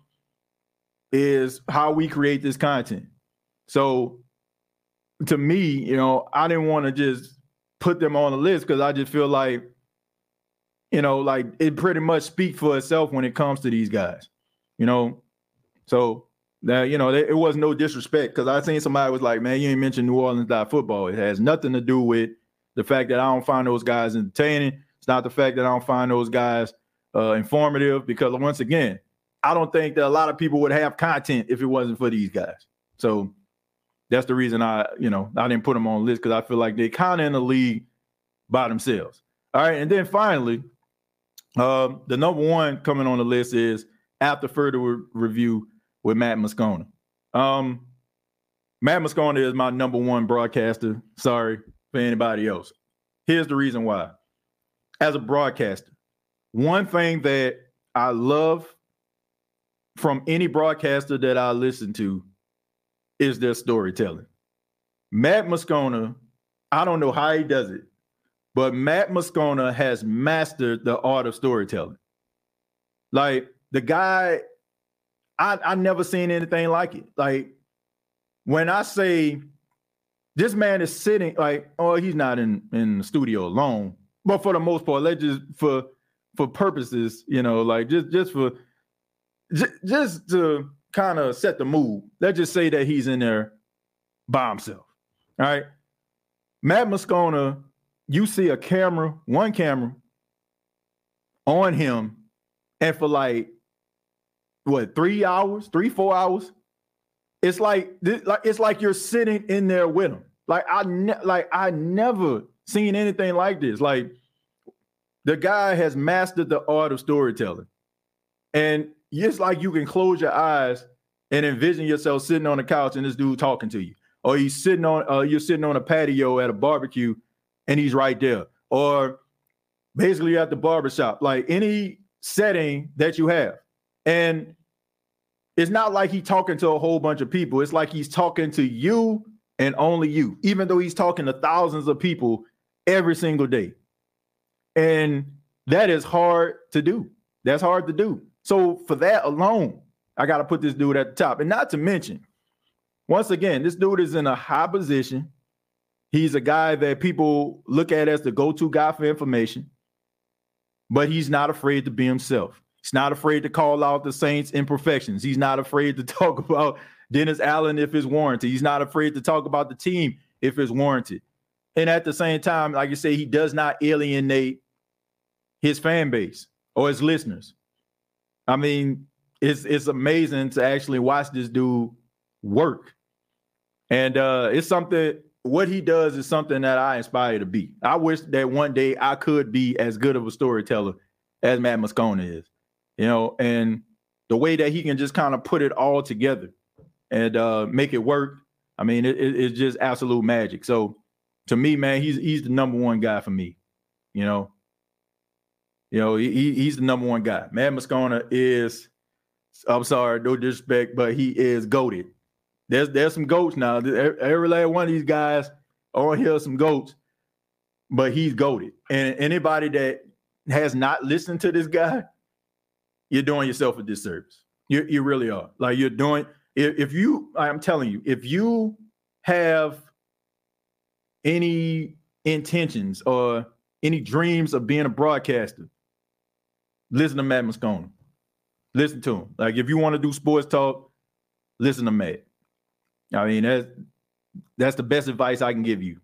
is how we create this content. So to me, you know, I didn't want to just put them on the list because I just feel like, you know, like it pretty much speaks for itself when it comes to these guys, you know. So that you know, it was no disrespect because I seen somebody was like, "Man, you ain't mentioned New Orleans football. It has nothing to do with the fact that I don't find those guys entertaining. It's not the fact that I don't find those guys uh, informative because once again, I don't think that a lot of people would have content if it wasn't for these guys. So that's the reason I, you know, I didn't put them on the list because I feel like they kind of in the league by themselves. All right, and then finally, um, the number one coming on the list is after further re- review with Matt Moscona. Um, Matt Moscona is my number one broadcaster. Sorry for anybody else. Here's the reason why. As a broadcaster, one thing that I love from any broadcaster that I listen to is their storytelling. Matt Moscona, I don't know how he does it, but Matt Moscona has mastered the art of storytelling. Like the guy, I I never seen anything like it. Like when I say this man is sitting, like, oh, he's not in in the studio alone, but for the most part, let's just for for purposes, you know, like just just for j- just to kind of set the mood, let's just say that he's in there by himself. All right. Matt Moscona, you see a camera, one camera on him, and for like what three hours, three, four hours, it's like like it's like you're sitting in there with him. Like I ne- like I never seen anything like this. Like the guy has mastered the art of storytelling. And it's like you can close your eyes and envision yourself sitting on the couch and this dude talking to you. Or he's sitting on uh, you're sitting on a patio at a barbecue and he's right there. Or basically at the barbershop. Like any setting that you have. And it's not like he's talking to a whole bunch of people. It's like he's talking to you and only you, even though he's talking to thousands of people every single day. And that is hard to do. That's hard to do. So for that alone, I got to put this dude at the top. And not to mention, once again, this dude is in a high position. He's a guy that people look at as the go-to guy for information, but he's not afraid to be himself. He's not afraid to call out the Saints' imperfections. He's not afraid to talk about Dennis Allen if it's warranted. He's not afraid to talk about the team if it's warranted. And at the same time, like I say, he does not alienate his fan base or his listeners. I mean, it's it's amazing to actually watch this dude work. And uh it's something what he does is something that I aspire to be. I wish that one day I could be as good of a storyteller as Matt Moscona is you know, and the way that he can just kind of put it all together and uh, make it work. I mean, it, it, it's just absolute magic. So to me, man, he's he's the number one guy for me. You know, you know, he, he's the number one guy. Matt Moscona is. I'm sorry, no disrespect, but he is goaded. There's there's some goats now. Every last one of these guys on here some goats, but he's goaded. And anybody that has not listened to this guy you're doing yourself a disservice. You, you really are. Like you're doing, if, if you, I'm telling you, if you have any intentions or any dreams of being a broadcaster, listen to Matt Moscona. Listen to him. Like if you want to do sports talk, listen to Matt. I mean, that's that's the best advice I can give you.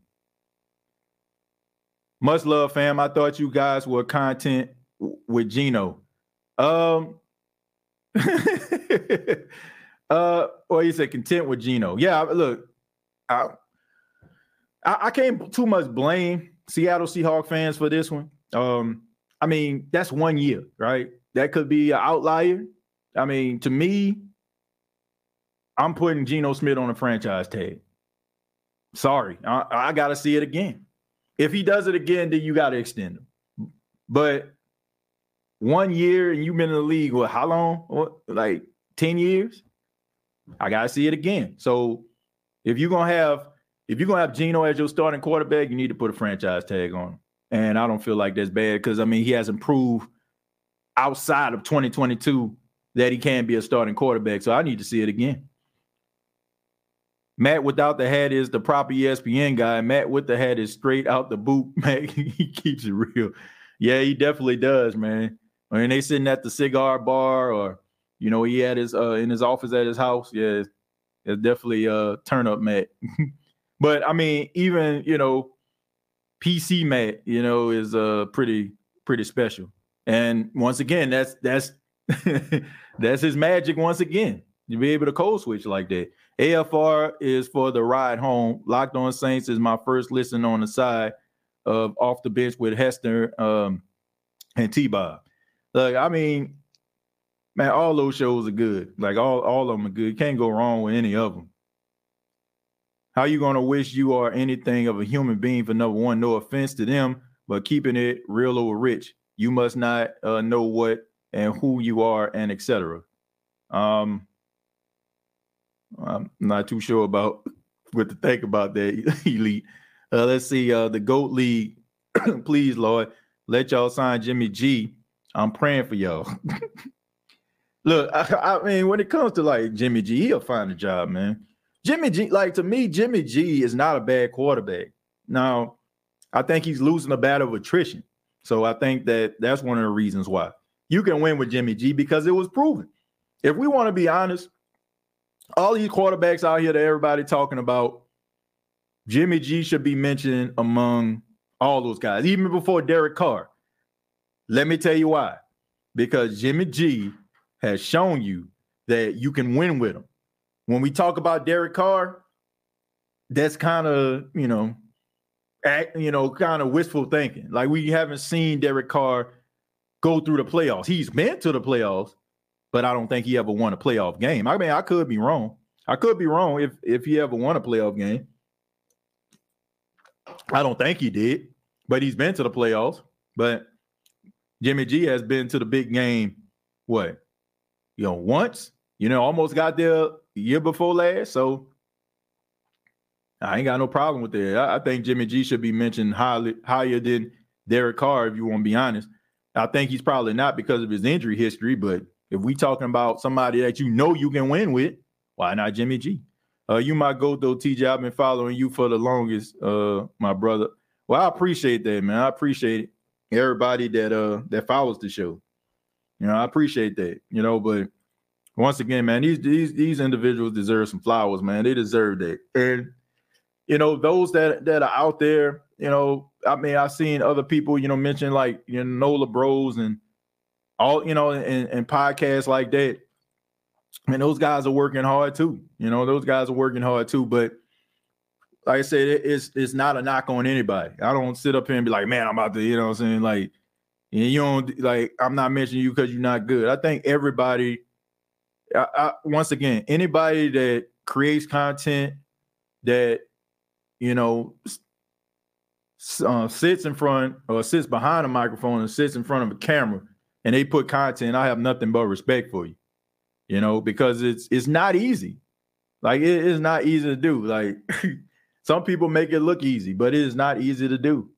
Much love, fam. I thought you guys were content with Geno. Um, uh, or you said content with Geno. Yeah, look, I, I, I can't too much blame Seattle Seahawk fans for this one. Um, I mean, that's one year, right? That could be an outlier. I mean, to me, I'm putting Geno Smith on a franchise tag. Sorry, I, I got to see it again. If he does it again, then you got to extend him. But one year and you've been in the league, what, how long? What, like 10 years? I gotta see it again. So if you're gonna have if you're gonna have Geno as your starting quarterback, you need to put a franchise tag on him. And I don't feel like that's bad because I mean he hasn't proved outside of 2022 that he can be a starting quarterback. So I need to see it again. Matt without the hat is the proper ESPN guy. Matt with the hat is straight out the boot. Matt he keeps it real. Yeah, he definitely does, man. I mean, they sitting at the cigar bar, or you know, he had his uh, in his office at his house. Yeah, it's, definitely uh turn up Matt. but I mean, even you know, PC Matt, you know, is uh pretty pretty special. And once again, that's that's that's his magic. Once again, you be able to code switch like that. AFR is for the ride home. Locked on Saints is my first listen on the side of off the bench with Hester um, and T Bob. Like, I mean, man, all those shows are good. Like all, all of them are good. Can't go wrong with any of them. How you gonna wish you are anything of a human being for number one? No offense to them, but keeping it real or rich. You must not uh, know what and who you are and etc. Um, I'm not too sure about what to think about that elite. Uh, let's see. Uh, the Goat League, please, Lord, let y'all sign Jimmy G I'm praying for y'all. Look, I, I, mean, when it comes to like Jimmy G, he'll find a job, man. Jimmy G, like to me, Jimmy G is not a bad quarterback. Now, I think he's losing a battle of attrition. So I think that that's one of the reasons why you can win with Jimmy G because it was proven. if we want to be honest, all these quarterbacks out here that everybody talking about, Jimmy G should be mentioned among all those guys, even before Derek Carr. Let me tell you why. Because Jimmy G has shown you that you can win with him. When we talk about Derek Carr, that's kind of, you know, act, you know, kind of wistful thinking. Like we haven't seen Derek Carr go through the playoffs. He's been to the playoffs, but I don't think he ever won a playoff game. I mean, I could be wrong. I could be wrong if if he ever won a playoff game. I don't think he did, but he's been to the playoffs. But Jimmy G has been to the big game, what, you know, once, you know, almost got there year before last. So I ain't got no problem with that. I, I think Jimmy G should be mentioned highly higher than Derek Carr, if you want to be honest. I think he's probably not because of his injury history, but if we talking about somebody that you know you can win with, why not Jimmy G? Uh, you might go though, TJ. I've been following you for the longest, uh, my brother. Well, I appreciate that, man. I appreciate everybody that uh that follows the show. You know, I appreciate that. You know, but once again, man, these these these individuals deserve some flowers, man. They deserve that. And you know, those that that are out there, you know, I mean, I've seen other people, you know, mention like you know Nola Bros and all, you know, and, and podcasts like that. And those guys are working hard too. You know, those guys are working hard too. But like I said, it's it's not a knock on anybody. I don't sit up here and be like, man, I'm about to, you know what I'm saying? Like, and you don't like I'm not mentioning you because you're not good. I think everybody, I, I, once again, anybody that creates content that you know, uh, sits in front or sits behind a microphone and sits in front of a camera and they put content, I have nothing but respect for you. You know, because it's it's not easy. Like it is not easy to do. Like some people make it look easy, but it is not easy to do.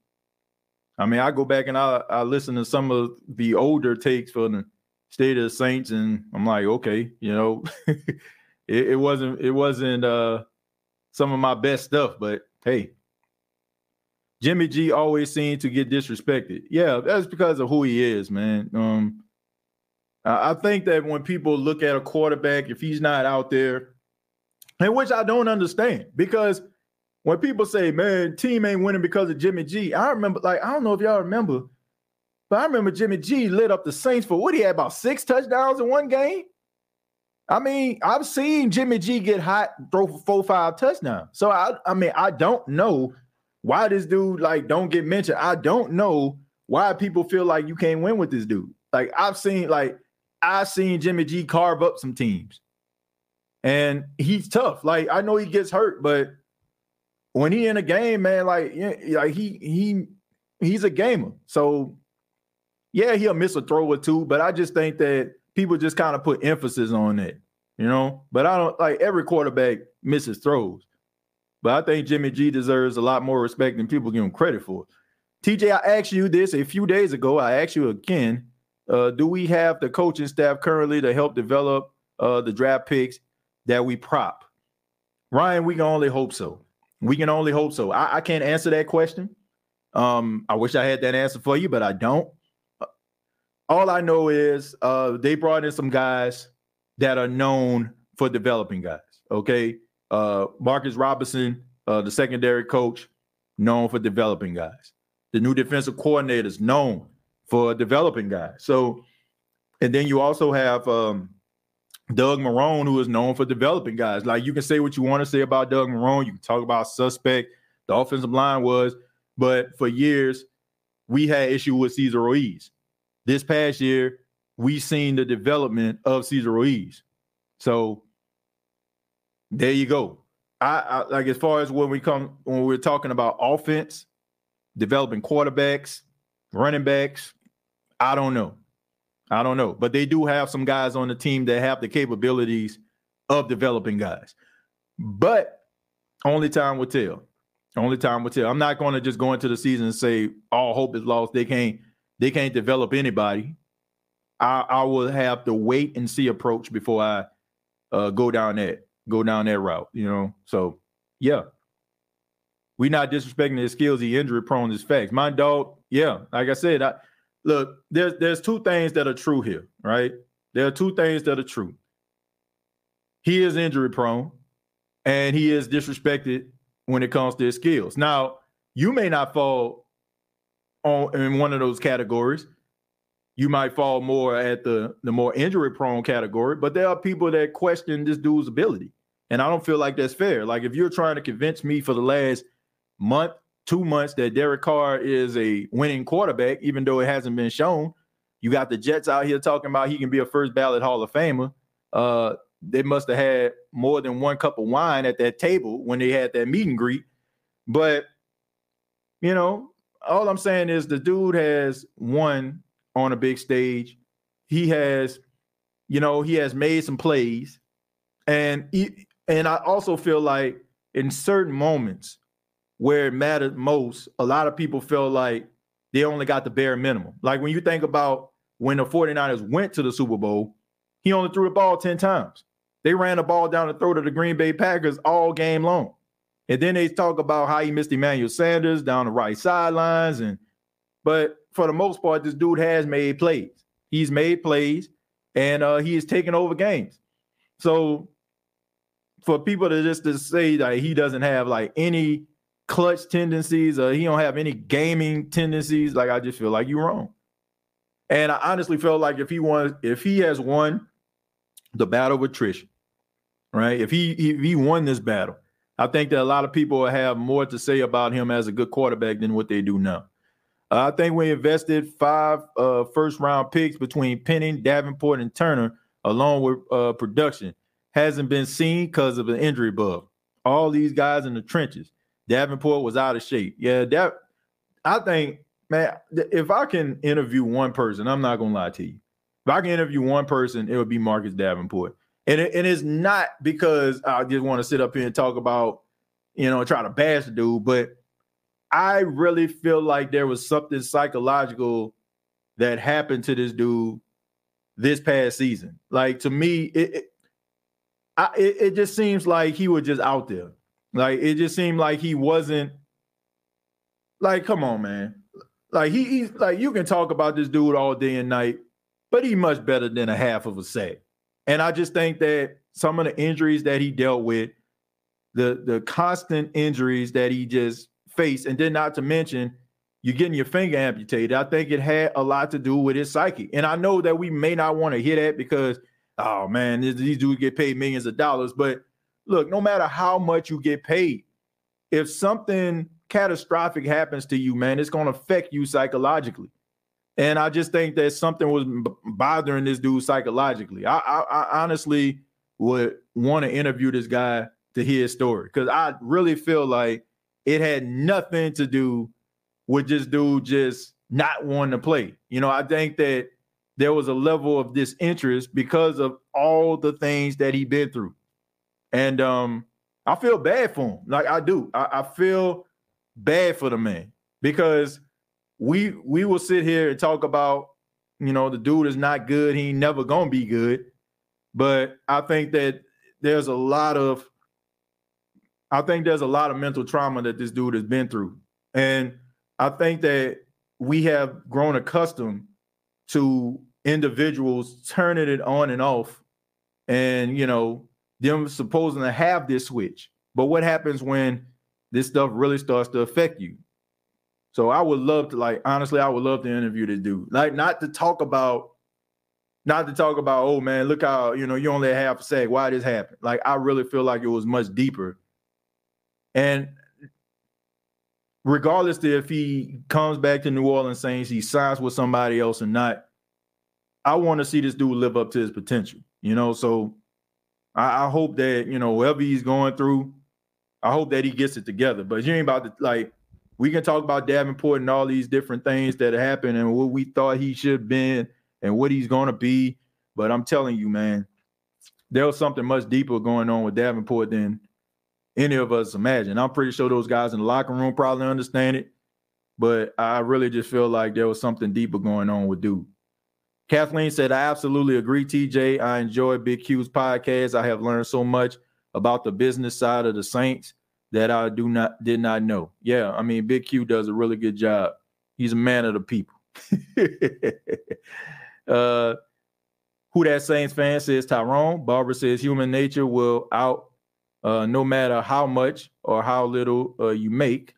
I mean, I go back and I, I listen to some of the older takes for the state of the Saints, and I'm like, okay, you know, it, it wasn't it wasn't uh some of my best stuff, but hey, Jimmy G always seemed to get disrespected. Yeah, that's because of who he is, man. Um, I think that when people look at a quarterback, if he's not out there, and which I don't understand, because when people say, "Man, team ain't winning because of Jimmy G," I remember, like, I don't know if y'all remember, but I remember Jimmy G lit up the Saints for what he had about six touchdowns in one game. I mean, I've seen Jimmy G get hot, throw for four, five touchdowns. So I, I mean, I don't know why this dude like don't get mentioned. I don't know why people feel like you can't win with this dude. Like I've seen, like I've seen Jimmy G carve up some teams, and he's tough. Like I know he gets hurt, but when he in a game, man, like like he he he's a gamer. So yeah, he'll miss a throw or two, but I just think that people just kind of put emphasis on it, you know. But I don't like every quarterback misses throws. But I think Jimmy G deserves a lot more respect than people give him credit for. TJ, I asked you this a few days ago. I asked you again. Uh, do we have the coaching staff currently to help develop uh, the draft picks that we prop? Ryan, we can only hope so. We can only hope so. I, I can't answer that question. Um, I wish I had that answer for you, but I don't all I know is uh, they brought in some guys that are known for developing guys. Okay, uh, Marcus Robinson, uh, the secondary coach, known for developing guys. The new defensive coordinator is known for developing guys. So, and then you also have um, Doug Marrone, who is known for developing guys. Like you can say what you want to say about Doug Marrone. You can talk about suspect. The offensive line was, but for years we had issue with Cesar Ruiz this past year, we've seen the development of Cesar Ruiz. So there you go. I, I, like as far as when we come when we're talking about offense, developing quarterbacks, running backs, I don't know. I don't know. But they do have some guys on the team that have the capabilities of developing guys. But only time will tell. Only time will tell. I'm not going to just go into the season and say all hope is lost. They can't they can't develop anybody. I, I will have to wait and see approach before I uh, go down that go down that route. You know, so yeah, we're not disrespecting his skills. He injury prone is facts. My dog, yeah, like I said, I look there's there's two things that are true here, right? There are two things that are true. he is injury prone and he is disrespected when it comes to his skills. Now, you may not fall on in one of those categories. You might fall more at the the more injury prone category, but there are people that question this dude's ability. And I don't feel like that's fair. Like if you're trying to convince me for the last month, two months that Derek Carr is a winning quarterback, even though it hasn't been shown, you got the Jets out here talking about he can be a first ballot Hall of Famer. Uh, they must have had more than one cup of wine at that table when they had that meet and greet. But you know, all I'm saying is the dude has won on a big stage. He has, you know, he has made some plays, and he, and I also feel like in certain moments where it mattered most, a lot of people feel like they only got the bare minimum. Like when you think about when the 49ers went to the Super Bowl, he only threw the ball 10 times. They ran the ball down the throat of the Green Bay Packers all game long. And then they talk about how he missed Emmanuel Sanders down the right sidelines. And but for the most part, this dude has made plays. He's made plays and uh, he is taking over games. So for people to just to say that he doesn't have like any clutch tendencies or he don't have any gaming tendencies, like I just feel like you're wrong. And I honestly felt like if he won, if he has won the battle with Trish, right? If he if he won this battle, I think that a lot of people have more to say about him as a good quarterback than what they do now. Uh, I think we invested five uh, first round picks between Penning, Davenport, and Turner, along with uh, production. Hasn't been seen because of an injury bug. All these guys in the trenches. Davenport was out of shape. Yeah, that I think, man, if I can interview one person, I'm not gonna lie to you. If I can interview one person, it would be Marcus Davenport. And, it, and it's not because I just want to sit up here and talk about, you know, try to bash the dude, but I really feel like there was something psychological that happened to this dude this past season. Like to me, it it, I, it, it just seems like he was just out there. Like it just seemed like he wasn't. Like, come on, man. Like he, he's like you can talk about this dude all day and night, but he much better than a half of a sack. And I just think that some of the injuries that he dealt with, the the constant injuries that he just faced, and then not to mention you're getting your finger amputated. I think it had a lot to do with his psyche. And I know that we may not want to hear that because, oh man, these dudes get paid millions of dollars. But look, no matter how much you get paid, if something catastrophic happens to you, man, it's going to affect you psychologically. And I just think that something was bothering this dude psychologically. I, I, I honestly would want to interview this guy to hear his story because I really feel like it had nothing to do with this dude just not wanting to play. You know, I think that there was a level of disinterest because of all the things that he been through. And um, I feel bad for him. Like I do. I, I feel bad for the man because we we will sit here and talk about, you know, the dude is not good. He never gonna be good. But I think that there's a lot of I think there's a lot of mental trauma that this dude has been through. And I think that we have grown accustomed to individuals turning it on and off and you know them supposing to have this switch but what happens when this stuff really starts to affect you so I would love to, like, honestly, I would love to interview this dude. Like, not to talk about, not to talk about, oh man, look how you know you only half a sack. Why this happened? Like, I really feel like it was much deeper. And regardless if he comes back to New Orleans Saints, he signs with somebody else or not, I want to see this dude live up to his potential. You know, so I, I hope that you know whatever he's going through, I hope that he gets it together. But you ain't about to like we can talk about Davenport and all these different things that happened and what we thought he should have been and what he's going to be. But I'm telling you, man, there was something much deeper going on with Davenport than any of us imagine. I'm pretty sure those guys in the locker room probably understand it, but I really just feel like there was something deeper going on with dude. Kathleen said, I absolutely agree, TJ. I enjoy Big Q's podcast. I have learned so much about the business side of the Saints that I do not did not know. Yeah, I mean, Big Q does a really good job. He's a man of the people. uh, Who that Saints fan says Tyrone. Barbara says human nature will out uh, no matter how much or how little uh, you make.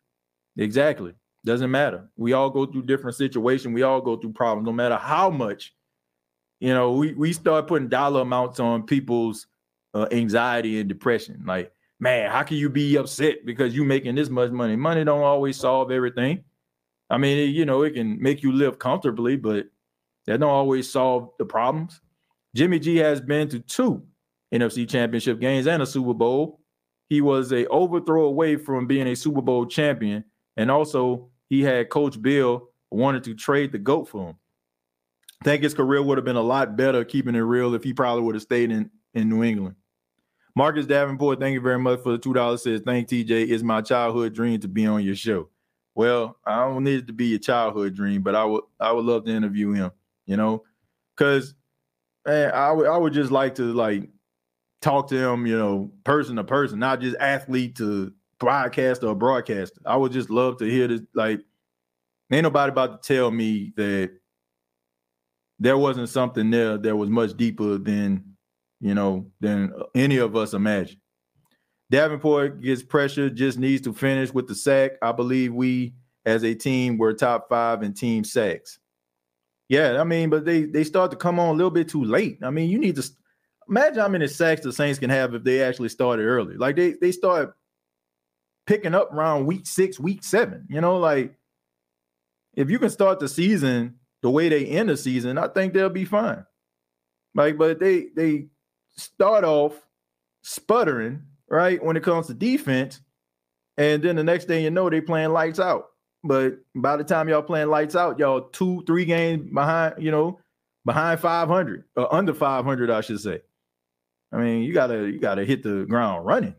Exactly. Doesn't matter. We all go through different situations. We all go through problems, no matter how much. You know, we we start putting dollar amounts on people's uh, anxiety and depression. Like, man, how can you be upset because you making this much money? Money don't always solve everything. I mean, you know, it can make you live comfortably, but that don't always solve the problems. Jimmy G has been to two NFC championship games and a Super Bowl. He was a overthrow away from being a Super Bowl champion. And also he had Coach Bill wanted to trade the GOAT for him. I think his career would have been a lot better keeping it real if he probably would have stayed in, in New England. Marcus Davenport, thank you very much for the two dollars. Says, thank TJ. It's my childhood dream to be on your show. Well, I don't need it to be your childhood dream, but I would I would love to interview him, you know, because man, I would I would just like to like talk to him, you know, person to person, not just athlete to broadcaster or broadcaster. I would just love to hear this. Like, ain't nobody about to tell me that there wasn't something there that was much deeper than, you know, than any of us imagine. Davenport gets pressure, just needs to finish with the sack. I believe we as a team were top five in team sacks. Yeah, I mean, but they they start to come on a little bit too late. I mean, you need to imagine how many sacks the Saints can have if they actually started early. Like they they start picking up around week six, week seven. You know, like if you can start the season the way they end the season, I think they'll be fine. Like, but they they start off sputtering, right, when it comes to defense. And then the next thing you know, they playing lights out. But by the time y'all playing lights out, y'all two, three games behind, you know, behind 500 or under 500, I should say. I mean, you gotta you gotta hit the ground running.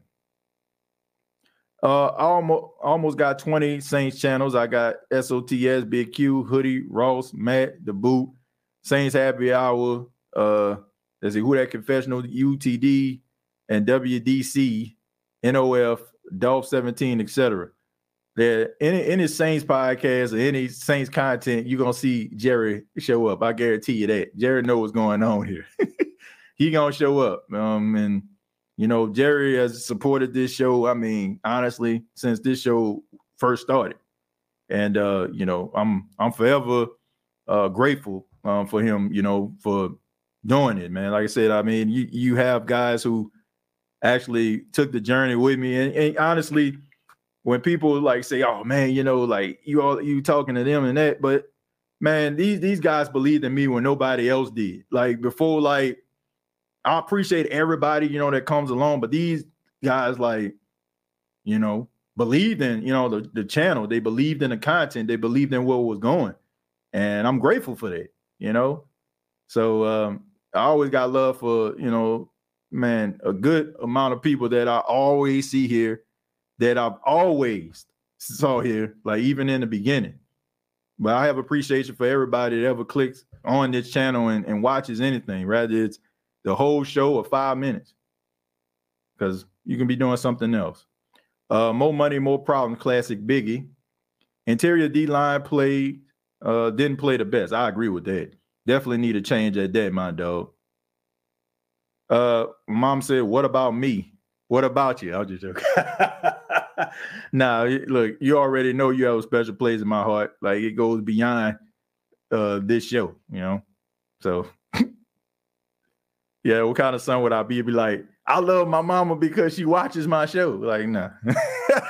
Uh, almost almost got 20 Saints channels. I got SOTS, Big Q, Hoodie, Ross, Matt, The Boot, Saints Happy Hour, uh, let's see, Who Dat Confessional, UTD, and WDC, NOF, Dolph 17, etc. That any any Saints podcast or any Saints content, you're gonna see Jerry show up. I guarantee you that. Jerry knows what's going on here. he gonna show up. Um, and you know, Jerry has supported this show. I mean, honestly, since this show first started, and uh, you know, I'm I'm forever uh, grateful um, for him. You know, for doing it, man. Like I said, I mean, you you have guys who actually took the journey with me, and, and honestly, when people like say, "Oh man," you know, like you all you talking to them and that, but man, these these guys believed in me when nobody else did. Like before, like I appreciate everybody, you know, that comes along, but these guys, like, you know, believed in, you know, the, the channel. They believed in the content. They believed in what was going. And I'm grateful for that, you know. So um, I always got love for, you know, man, a good amount of people that I always see here that I've always saw here, like even in the beginning. But I have appreciation for everybody that ever clicks on this channel and, and watches anything, rather it's the whole show of five minutes because you can be doing something else. Uh, more money, more problems. Classic Biggie. Interior D line played uh, didn't play the best. I agree with that. Definitely need a change at that, my dog. Uh, mom said, "What about me? What about you?" I was just joking. nah, look, you already know you have a special place in my heart. Like it goes beyond uh this show, you know. So yeah, what kind of son would I be? Be like, I love my mama because she watches my show. Like, nah.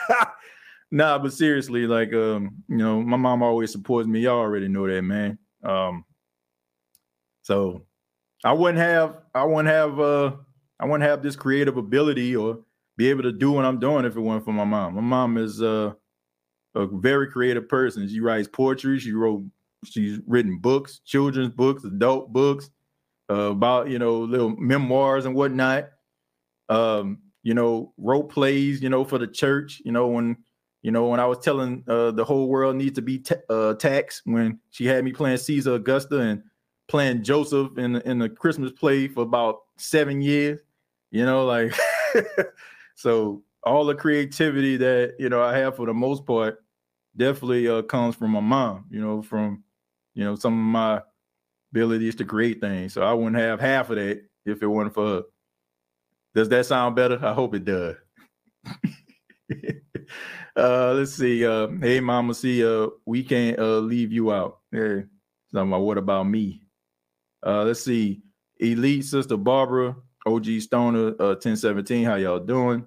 nah, but seriously, like um, you know, my mom always supports me. Y'all already know that, man. Um, so I wouldn't have I wouldn't have uh I wouldn't have this creative ability or be able to do what I'm doing if it weren't for my mom. My mom is uh a very creative person. She writes poetry, she wrote she's written books, children's books, adult books uh, about you know little memoirs and whatnot. Um, you know, wrote plays, you know, for the church. You know, when you know when I was telling uh, the whole world needs to be ta- uh, taxed, when she had me playing Caesar Augusta and playing Joseph in the, in the Christmas play for about seven years. You know, like so all the creativity that you know I have for the most part definitely uh, comes from my mom. You know, from you know some of my abilities to create things. So I wouldn't have half of that if it weren't for her. Does that sound better? I hope it does. uh, let's see. Uh, hey, Mama, see, uh, we can't uh, leave you out. Hey, talking about what about me? Uh, let's see. Elite Sister Barbara, OG Stoner, uh, 1017. How y'all doing?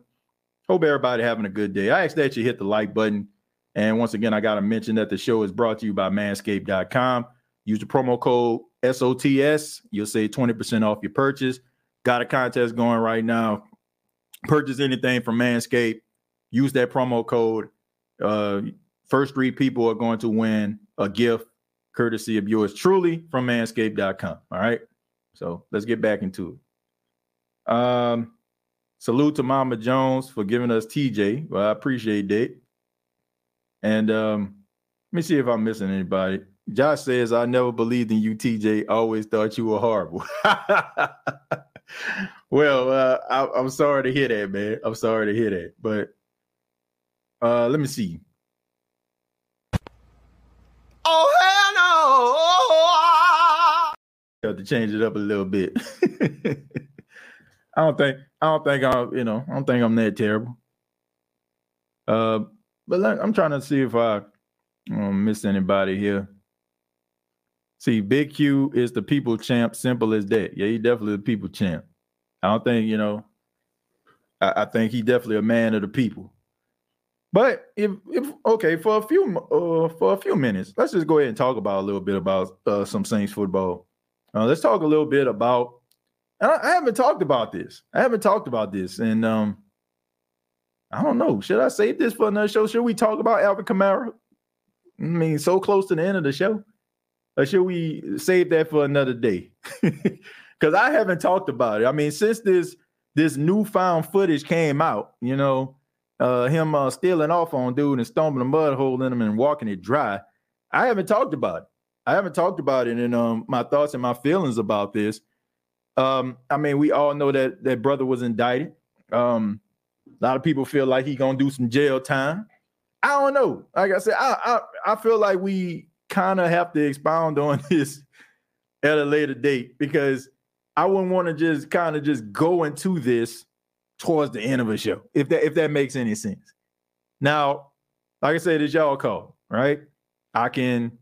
Hope everybody having a good day. I ask that you hit the like button. And once again, I got to mention that the show is brought to you by manscaped.com. Use the promo code SOTS. You'll save 20% off your purchase. Got a contest going right now. Purchase anything from Manscaped. Use that promo code. Uh, first three people are going to win a gift courtesy of yours truly from manscaped.com. All right. So let's get back into it. Um, salute to Mama Jones for giving us TJ. Well, I appreciate that. And um, let me see if I'm missing anybody. Josh says, I never believed in you, TJ. Always thought you were horrible. well, uh, I, am sorry to hear that, man. I'm sorry to hear that. But uh, let me see. Oh, hell no. Have to change it up a little bit. I don't think I don't think I'm, you know, I don't think I'm that terrible. Uh, but I'm trying to see if I um, miss anybody here. See, Big Q is the people champ. Simple as that. Yeah, he definitely the people champ. I don't think you know. I, I think he definitely a man of the people. But if, if okay, for a few uh, for a few minutes, let's just go ahead and talk about a little bit about uh, some Saints football. Uh, let's talk a little bit about. I, I, haven't talked about this. I haven't talked about this, and um, I don't know. Should I save this for another show? Should we talk about Alvin Kamara? I mean, so close to the end of the show. Or should we save that for another day? Because I haven't talked about it. I mean, since this this newfound footage came out, you know, uh, him uh, stealing off on dude and stomping a mud hole in him and walking it dry. I haven't talked about it. I haven't talked about it and um, my thoughts and my feelings about this. Um, I mean, we all know that that brother was indicted. Um, a lot of people feel like he gonna do some jail time. I don't know. Like I said, I I, I feel like we kind of have to expound on this at a later date because I wouldn't want to just kind of just go into this towards the end of a show, if that if that makes any sense. Now, like I said, it's y'all call, right? I can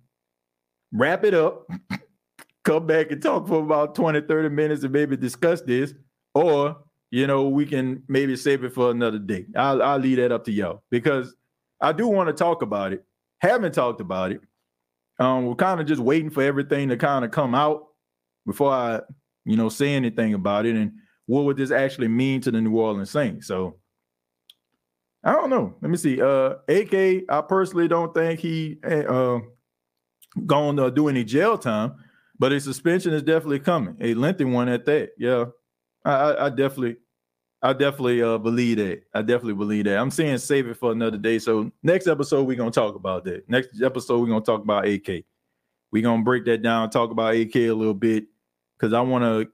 wrap it up, come back and talk for about 20, 30 minutes and maybe discuss this, or you know, we can maybe save it for another day. I'll, I'll leave that up to y'all because I do want to talk about it. Haven't talked about it. Um, we're kind of just waiting for everything to kind of come out before I, you know, say anything about it. And what would this actually mean to the New Orleans Saints? So I don't know. Let me see. Uh, AK, I personally don't think he eh, uh going to do any jail time, but a suspension is definitely coming, a lengthy one at that. Yeah, I, I definitely, I definitely uh, believe that. I definitely believe that. I'm saying save it for another day. So next episode we're gonna talk about that. Next episode we're gonna talk about AK. We're gonna break that down, talk about AK a little bit, because I want to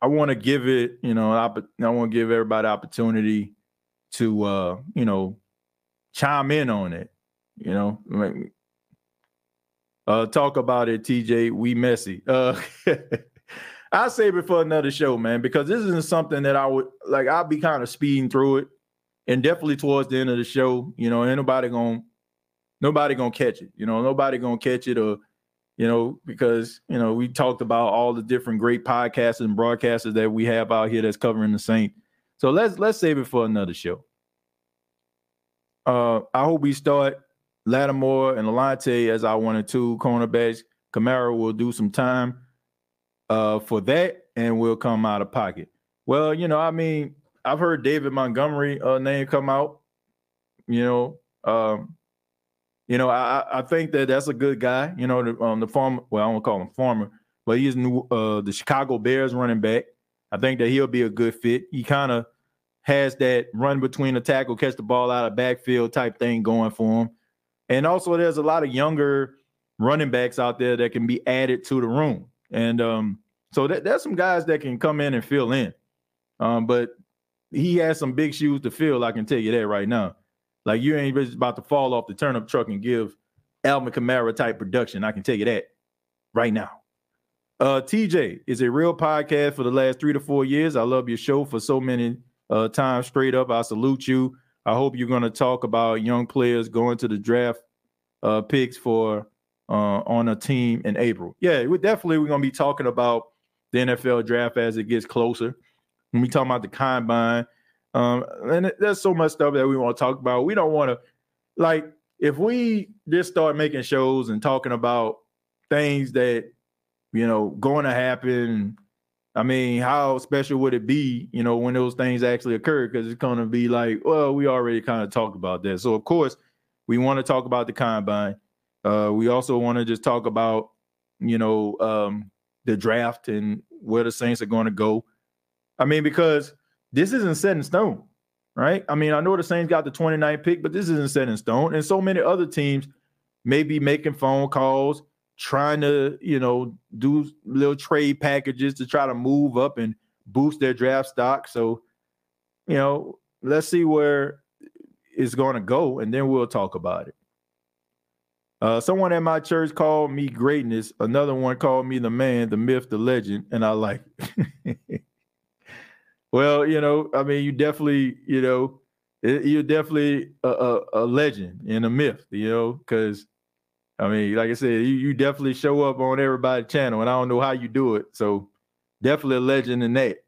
I want to give it, you know, I want to give everybody opportunity to, uh, you know, chime in on it. You know, uh, talk about it, TJ. We messy. Uh, I'll save it for another show, man, because this isn't something that I would like. I'll be kind of speeding through it, and definitely towards the end of the show, you know, ain't nobody gonna nobody gonna catch it. You know, nobody gonna catch it or you know, because you know we talked about all the different great podcasts and broadcasters that we have out here that's covering the Saint. So let's let's save it for another show. Uh, I hope we start Lattimore and Alante as I wanted to cornerbacks. Kamara will do some time uh, for that, and we'll come out of pocket. Well, you know, I mean, I've heard David Montgomery uh, name come out. You know, um, you know, I I think that that's a good guy. You know, the, um, the farmer. Well, I don't call him farmer, but he's new. Uh, the Chicago Bears running back. I think that he'll be a good fit. He kind of has that run between the tackle, catch the ball out of backfield type thing going for him. And also, there's a lot of younger running backs out there that can be added to the room. And um, so that, there's some guys that can come in and fill in. Um, but he has some big shoes to fill. I can tell you that right now. Like you ain't about to fall off the turnip truck and give Alvin Kamara type production. I can tell you that right now. Uh, TJ is a real podcast for the last three to four years. I love your show for so many uh, times straight up. I salute you. I hope you're going to talk about young players going to the draft uh, picks for uh, on a team in April. Yeah, we definitely we're going to be talking about the NFL draft as it gets closer. When we talk about the combine, um, and there's so much stuff that we want to talk about. We don't want to like if we just start making shows and talking about things that you know going to happen. I mean, how special would it be, you know, when those things actually occur? Because it's going to be like, well, we already kind of talked about that. So, of course, we want to talk about the combine. Uh, we also want to just talk about, you know, um, the draft and where the Saints are going to go. I mean, because this isn't set in stone, right? I mean, I know the Saints got the 29th pick, but this isn't set in stone. And so many other teams may be making phone calls, trying to, you know, do little trade packages to try to move up and boost their draft stock. So, you know, let's see where it's going to go, and then we'll talk about it. Uh, someone at my church called me greatness. Another one called me the man, the myth, the legend, and I like. well, you know, I mean, you definitely, you know, you're definitely a, a, a legend and a myth, you know, because I mean, like I said, you, you definitely show up on everybody's channel, and I don't know how you do it. So definitely a legend in that.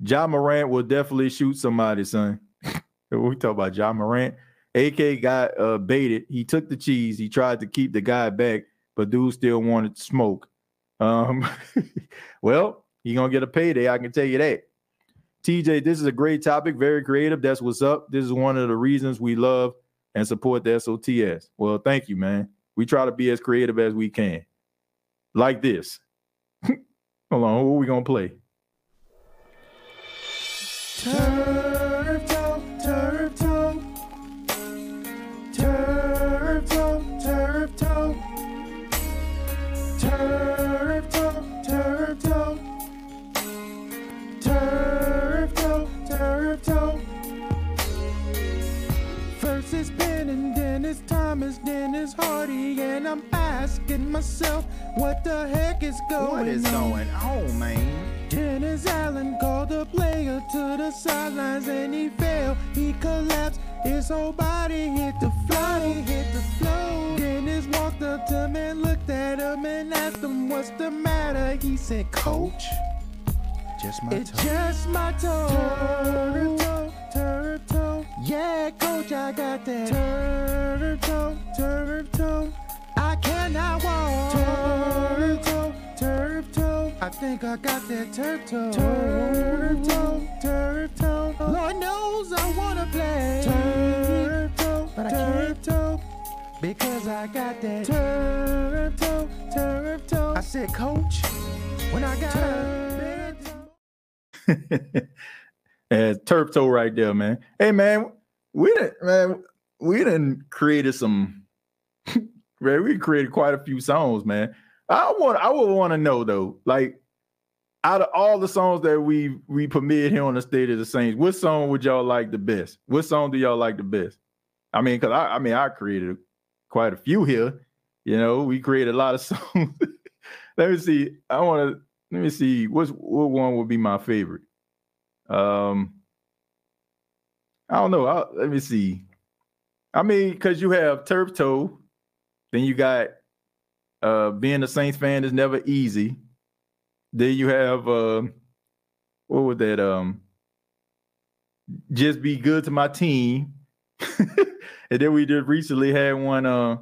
Ja Morant will definitely shoot somebody, son. we talk about Ja Morant. AK got uh, baited. He took the cheese. He tried to keep the guy back, but dude still wanted to smoke. Um, well, he gonna get a payday. I can tell you that. TJ, this is a great topic, very creative. That's what's up. This is one of the reasons we love and support the SOTS. Well, thank you, man. We try to be as creative as we can. Like this. Hold on, who are we gonna play? Turf myself, what the heck is going on? What is going on, man? Dennis Allen called the player to the sidelines and he fell. He collapsed. His whole body hit the floor. hit the floor. Dennis walked up to him and looked at him and asked him, What's the matter? He said, Coach. Just my it's toe. just my toe. Turf toe, turf toe. Yeah, coach, I got that. Turf toe, toe. I walk. Turf toe, turf toe. I think I got that turf toe. Turf toe, turf toe. Lord knows I wanna play. Turf toe, but I turf toe. Because I got that turf toe, turf toe. I said, Coach, when I got turf and turf toe right there, man. Hey, man, we didn't, man, we didn't created some, man, we created quite a few songs, man. I want, I would want to know though, like, out of all the songs that we we premiered here on the State of the Saints, what song would y'all like the best? What song do y'all like the best? I mean, because I, I mean, I created quite a few here. You know, we created a lot of songs. let me see. I want to let me see. What's what one would be my favorite? Um, I don't know. I'll, let me see. I mean, because you have Turf Toe, then you got uh being a Saints fan is never easy. Then you have uh, what was that? Um, just be good to my team. and then we just recently had one. Uh,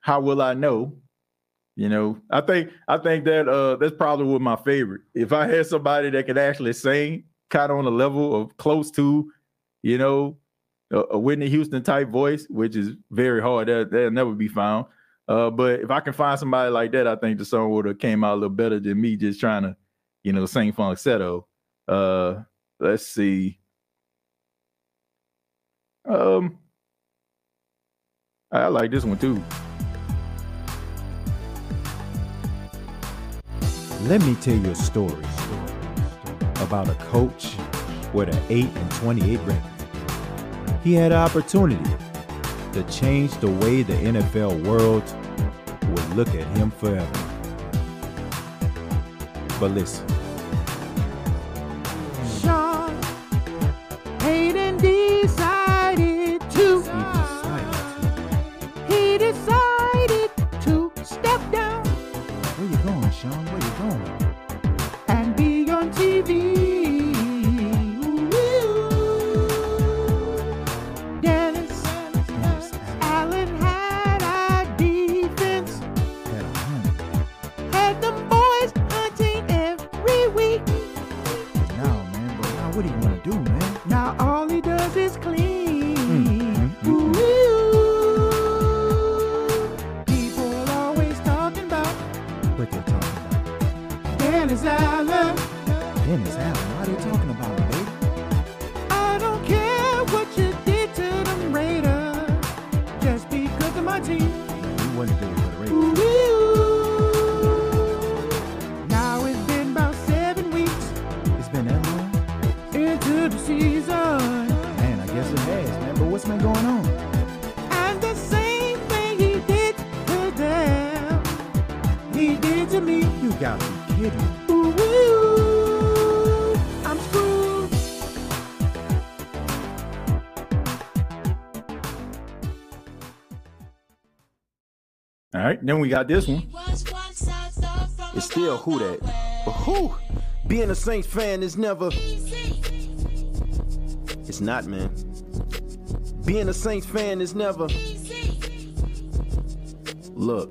how will I know? You know, I think I think that uh that's probably what my favorite. If I had somebody that could actually sing, kind of on a level of close to, you know, a, a Whitney Houston type voice, which is very hard. That that'll never be found. Uh, but if I can find somebody like that, I think the song would have came out a little better than me just trying to, you know, sing falsetto. Uh, let's see. Um, I like this one too. Let me tell you a story about a coach with an 8 and 28 record. He had an opportunity to change the way the NFL world would look at him forever. But listen. We got this one. It's still who that. But who? Being a Saints fan is never. It's not, man. Being a Saints fan is never. Look.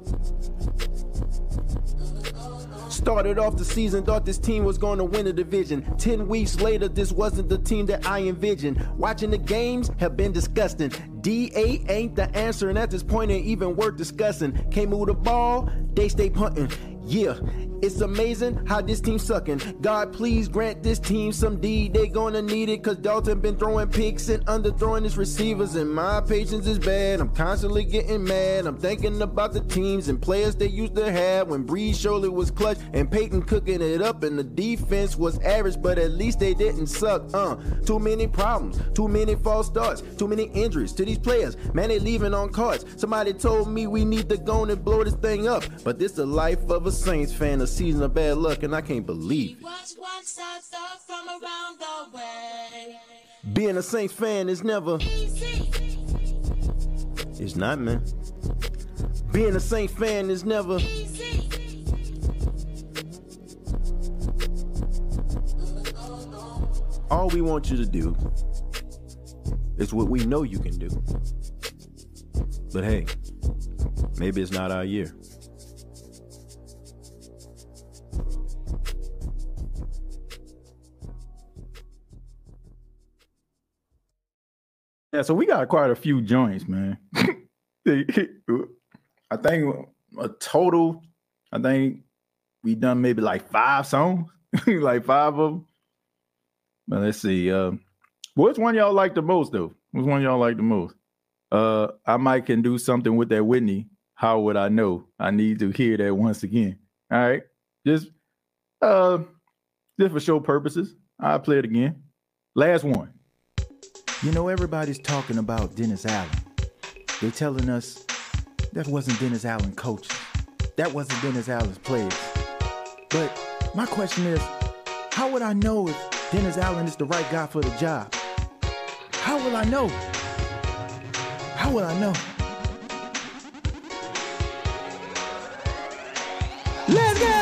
Started off the season, thought this team was going to win the division. Ten weeks later, this wasn't the team that I envisioned. Watching the games have been disgusting. DA ain't the answer, and at this point, ain't even worth discussing. Can't move the ball, they stay punting. Yeah, it's amazing how this team sucking. God, please grant this team some D. They gonna need it, cause Dalton been throwing picks and underthrowing his receivers, and my patience is bad. I'm constantly getting mad. I'm thinking about the teams and players they used to have when Brees surely was clutch and Payton cooking it up, and the defense was average, but at least they didn't suck. Uh, too many problems, too many false starts, too many injuries to these players. Man, they leaving on cards. Somebody told me we need to go and blow this thing up, but this the life of a Saints fan, a season of bad luck, and I can't believe it. Watch one side stuff from around the way. Being a Saints fan is never. Easy. It's not, man. Being a Saints fan is never. Easy. All we want you to do is what we know you can do. But hey, maybe it's not our year. Yeah, so we got quite a few joints, man. I think a total, I think we done maybe like five songs, like five of them. But let's see. Uh, which one y'all like the most, though? Which one y'all like the most? Uh, I might can do something with that Whitney. How would I know? I need to hear that once again. All right, just uh, just for show purposes. I'll play it again. Last one. You know, everybody's talking about Dennis Allen. They're telling us that wasn't Dennis Allen coaches. That wasn't Dennis Allen's players. But my question is, how would I know if Dennis Allen is the right guy for the job? How will I know? How will I know? Let's go.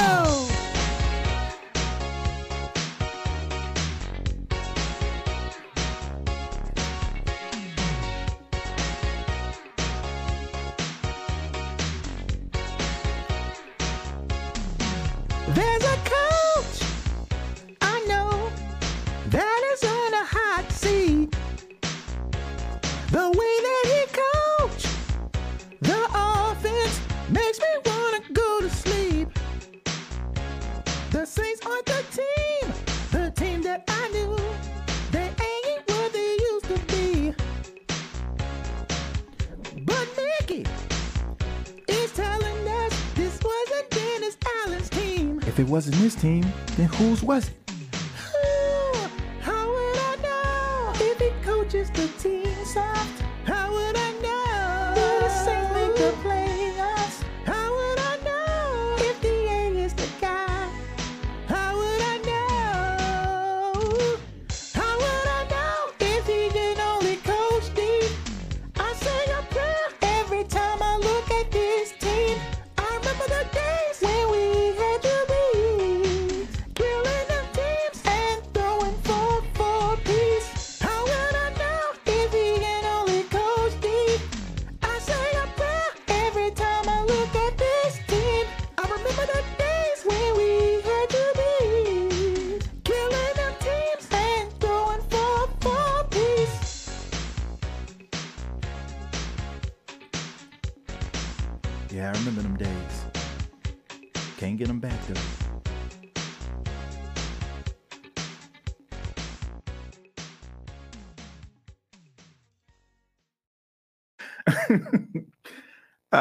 Team, then whose was it?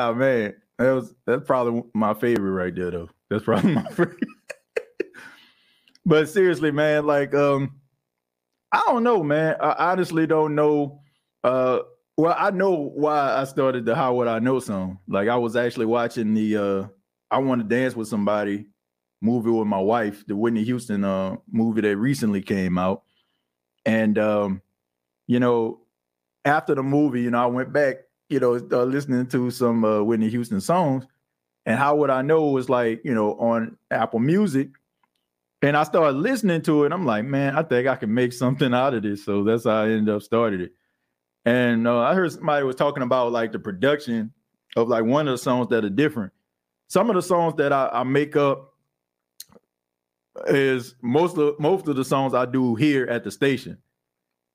Oh man, that was that's probably my favorite right there though. That's probably my favorite. but seriously, man, like um, I don't know, man. I honestly don't know. Uh, well, I know why I started the "How Would I Know" song. Like I was actually watching the uh, "I Want to Dance with Somebody" movie with my wife, the Whitney Houston uh movie that recently came out, and um, you know, after the movie, you know, I went back you know, uh, listening to some uh, Whitney Houston songs. And how would I know it was like, you know, on Apple Music. And I started listening to it. I'm like, man, I think I can make something out of this. So that's how I ended up started it. And uh, I heard somebody was talking about like the production of like one of the songs that are different. Some of the songs that I, I make up is most of most of the songs I do here at the station.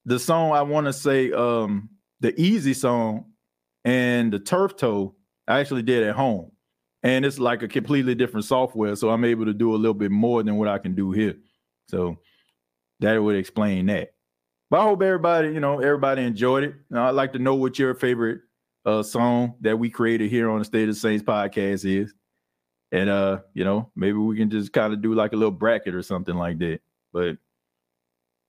The song I want to say, um, the easy song and the turf toe I actually did at home. And it's like a completely different software. So I'm able to do a little bit more than what I can do here. So that would explain that. But I hope everybody, you know, everybody enjoyed it. Now, I'd like to know what your favorite uh, song that we created here on the State of Saints podcast is. And uh, you know, maybe we can just kind of do like a little bracket or something like that. But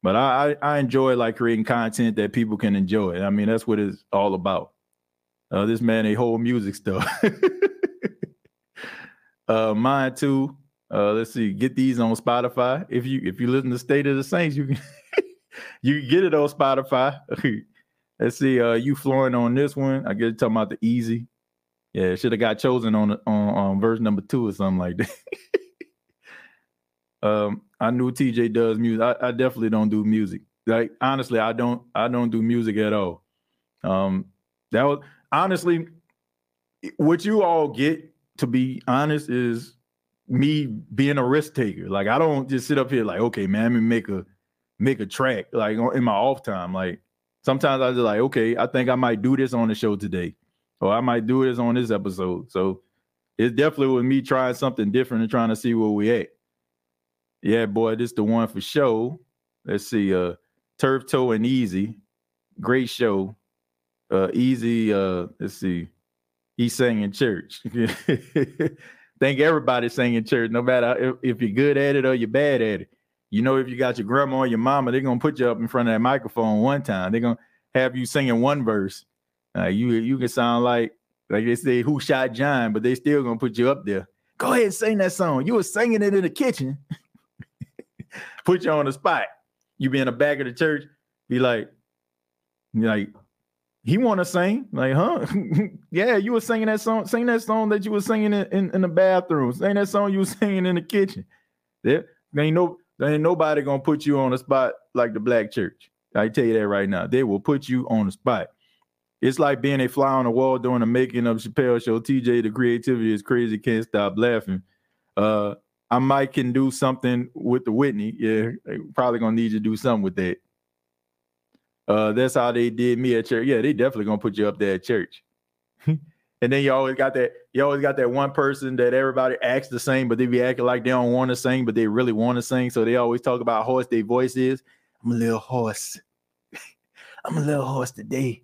but I I enjoy like creating content that people can enjoy. I mean, that's what it's all about. Uh, this man a whole music stuff. uh, mine too. Uh, let's see. Get these on Spotify. If you if you listen to State of the Saints, you can you can get it on Spotify. let's see. Uh, you flooring on this one. I get talking about the easy. Yeah, should have got chosen on on on verse number two or something like that. um, I knew TJ does music. I, I definitely don't do music. Like honestly, I don't I don't do music at all. Um, that was honestly, what you all get, to be honest, is me being a risk taker. Like I don't just sit up here like, okay, man, I'm make a make a track like in my off time. Like sometimes I just like, okay, I think I might do this on the show today, or I might do this on this episode. So it's definitely with me trying something different and trying to see where we at. Yeah, boy, this the one for show. Let's see, uh, Turf Toe and Easy, great show uh easy uh let's see. He sang in church. Think everybody sang in church no matter if, if, you're good at it or you're bad at it. You know if you got your grandma or your mama they're gonna put you up in front of that microphone one time. They're gonna have you singing one verse. Uh, you you can sound like like they say who shot john? But they still gonna put you up there. Go ahead and sing that song. You were singing it in the kitchen. Put you on the spot. You be in the back of the church be like like he want to sing like huh yeah you were singing that song sing that song that you were singing in, in, in, the bathroom sing that song you were singing in the kitchen there, there ain't no there ain't nobody gonna put you on the spot like the black church i tell you that right now they will put you on the spot it's like being a fly on the wall during the making of Chappelle show. TJ, the creativity is crazy. Can't stop laughing. Uh, I might can do something with the Whitney. Yeah, probably gonna need you to do something with that. Uh, that's how they did me at church. Yeah, they definitely gonna put you up there at church. and then you always got that, you always got that one person that everybody acts the same, but they be acting like they don't want to sing, but they really want to sing. So they always talk about how hoarse their voice is. I'm a little hoarse. I'm a little hoarse today.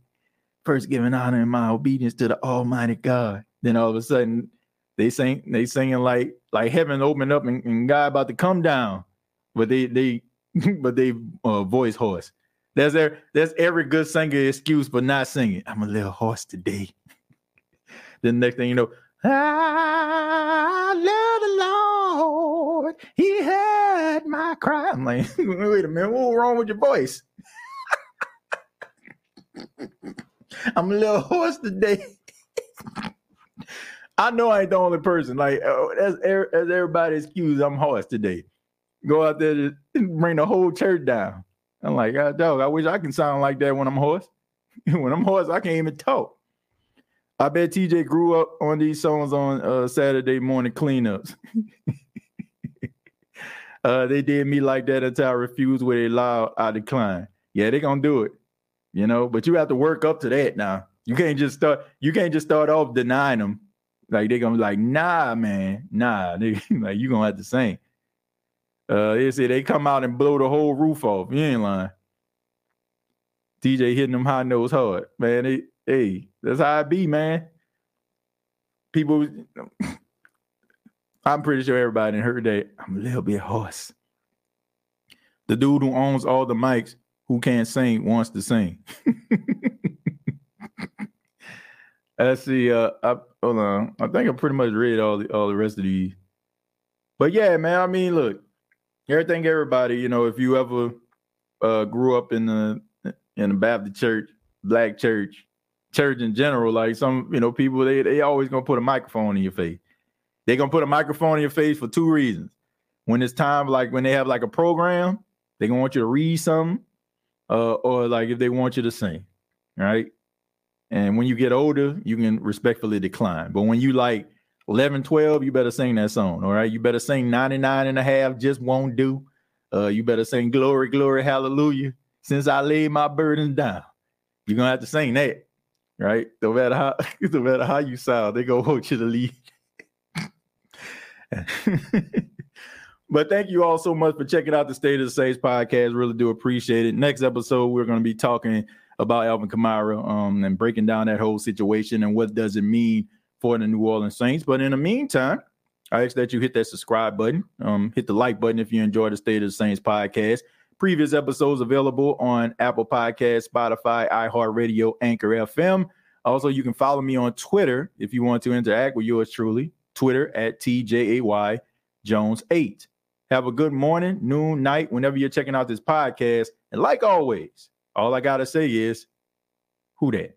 First giving honor and my obedience to the Almighty God. Then all of a sudden they sing, they singing like like heaven opened up and, and God about to come down, but they they but they uh, voice hoarse. There's there, every good singer excuse for not singing. I'm a little hoarse today. the next thing you know, I love the Lord. He heard my cry. I'm like, wait a minute, what's wrong with your voice? I'm a little hoarse today. I know I ain't the only person. Like, oh, as, as everybody's excuse, I'm hoarse today. Go out there and bring the whole church down. I'm like, God, dog, I wish I can sound like that when I'm hoarse. when I'm hoarse, I can't even talk. I bet TJ grew up on these songs on uh, Saturday morning cleanups. uh, they did me like that until I refused with a loud I decline. Yeah, they gonna do it, you know. But you have to work up to that now. You can't just start. You can't just start off denying them. Like they gonna be like, nah, man, nah. They, like you gonna have to sing. Uh, they say they come out and blow the whole roof off. You ain't lying. DJ hitting them high notes hard, man. They, hey, that's how it be, man. People, I'm pretty sure everybody in heard that. I'm a little bit hoarse. The dude who owns all the mics who can't sing wants to sing. Let's see. Uh, I, hold on. I think I pretty much read all the all the rest of these. But yeah, man. I mean, look, everything, everybody. You know, if you ever uh, grew up in the in the Baptist church, black church, church in general, like some you know people, they they always gonna put a microphone in your face. They're gonna put a microphone in your face for two reasons. When it's time, like when they have like a program, they gonna want you to read something, uh, or like if they want you to sing, right? And when you get older, you can respectfully decline. But when you like 11, 12, you better sing that song. All right. You better sing 99 and a half, just won't do. Uh, you better sing glory, glory, hallelujah. Since I laid my burden down. You're gonna have to sing that. Right? No matter how no matter how you sound, they gonna want you to leave. but thank you all so much for checking out the State of the Saints podcast. Really do appreciate it. Next episode, we're gonna be talking about Alvin Kamara um, and breaking down that whole situation and what does it mean for the New Orleans Saints. But in the meantime, I ask that you hit that subscribe button, um, hit the like button if you enjoy the State of the Saints podcast. Previous episodes available on Apple Podcast, Spotify, iHeartRadio, Anchor FM. Also, you can follow me on Twitter if you want to interact with yours truly. Twitter at TJAY Jones 8. Have a good morning, noon, night, whenever you're checking out this podcast. And like always, all I gotta say is, who that?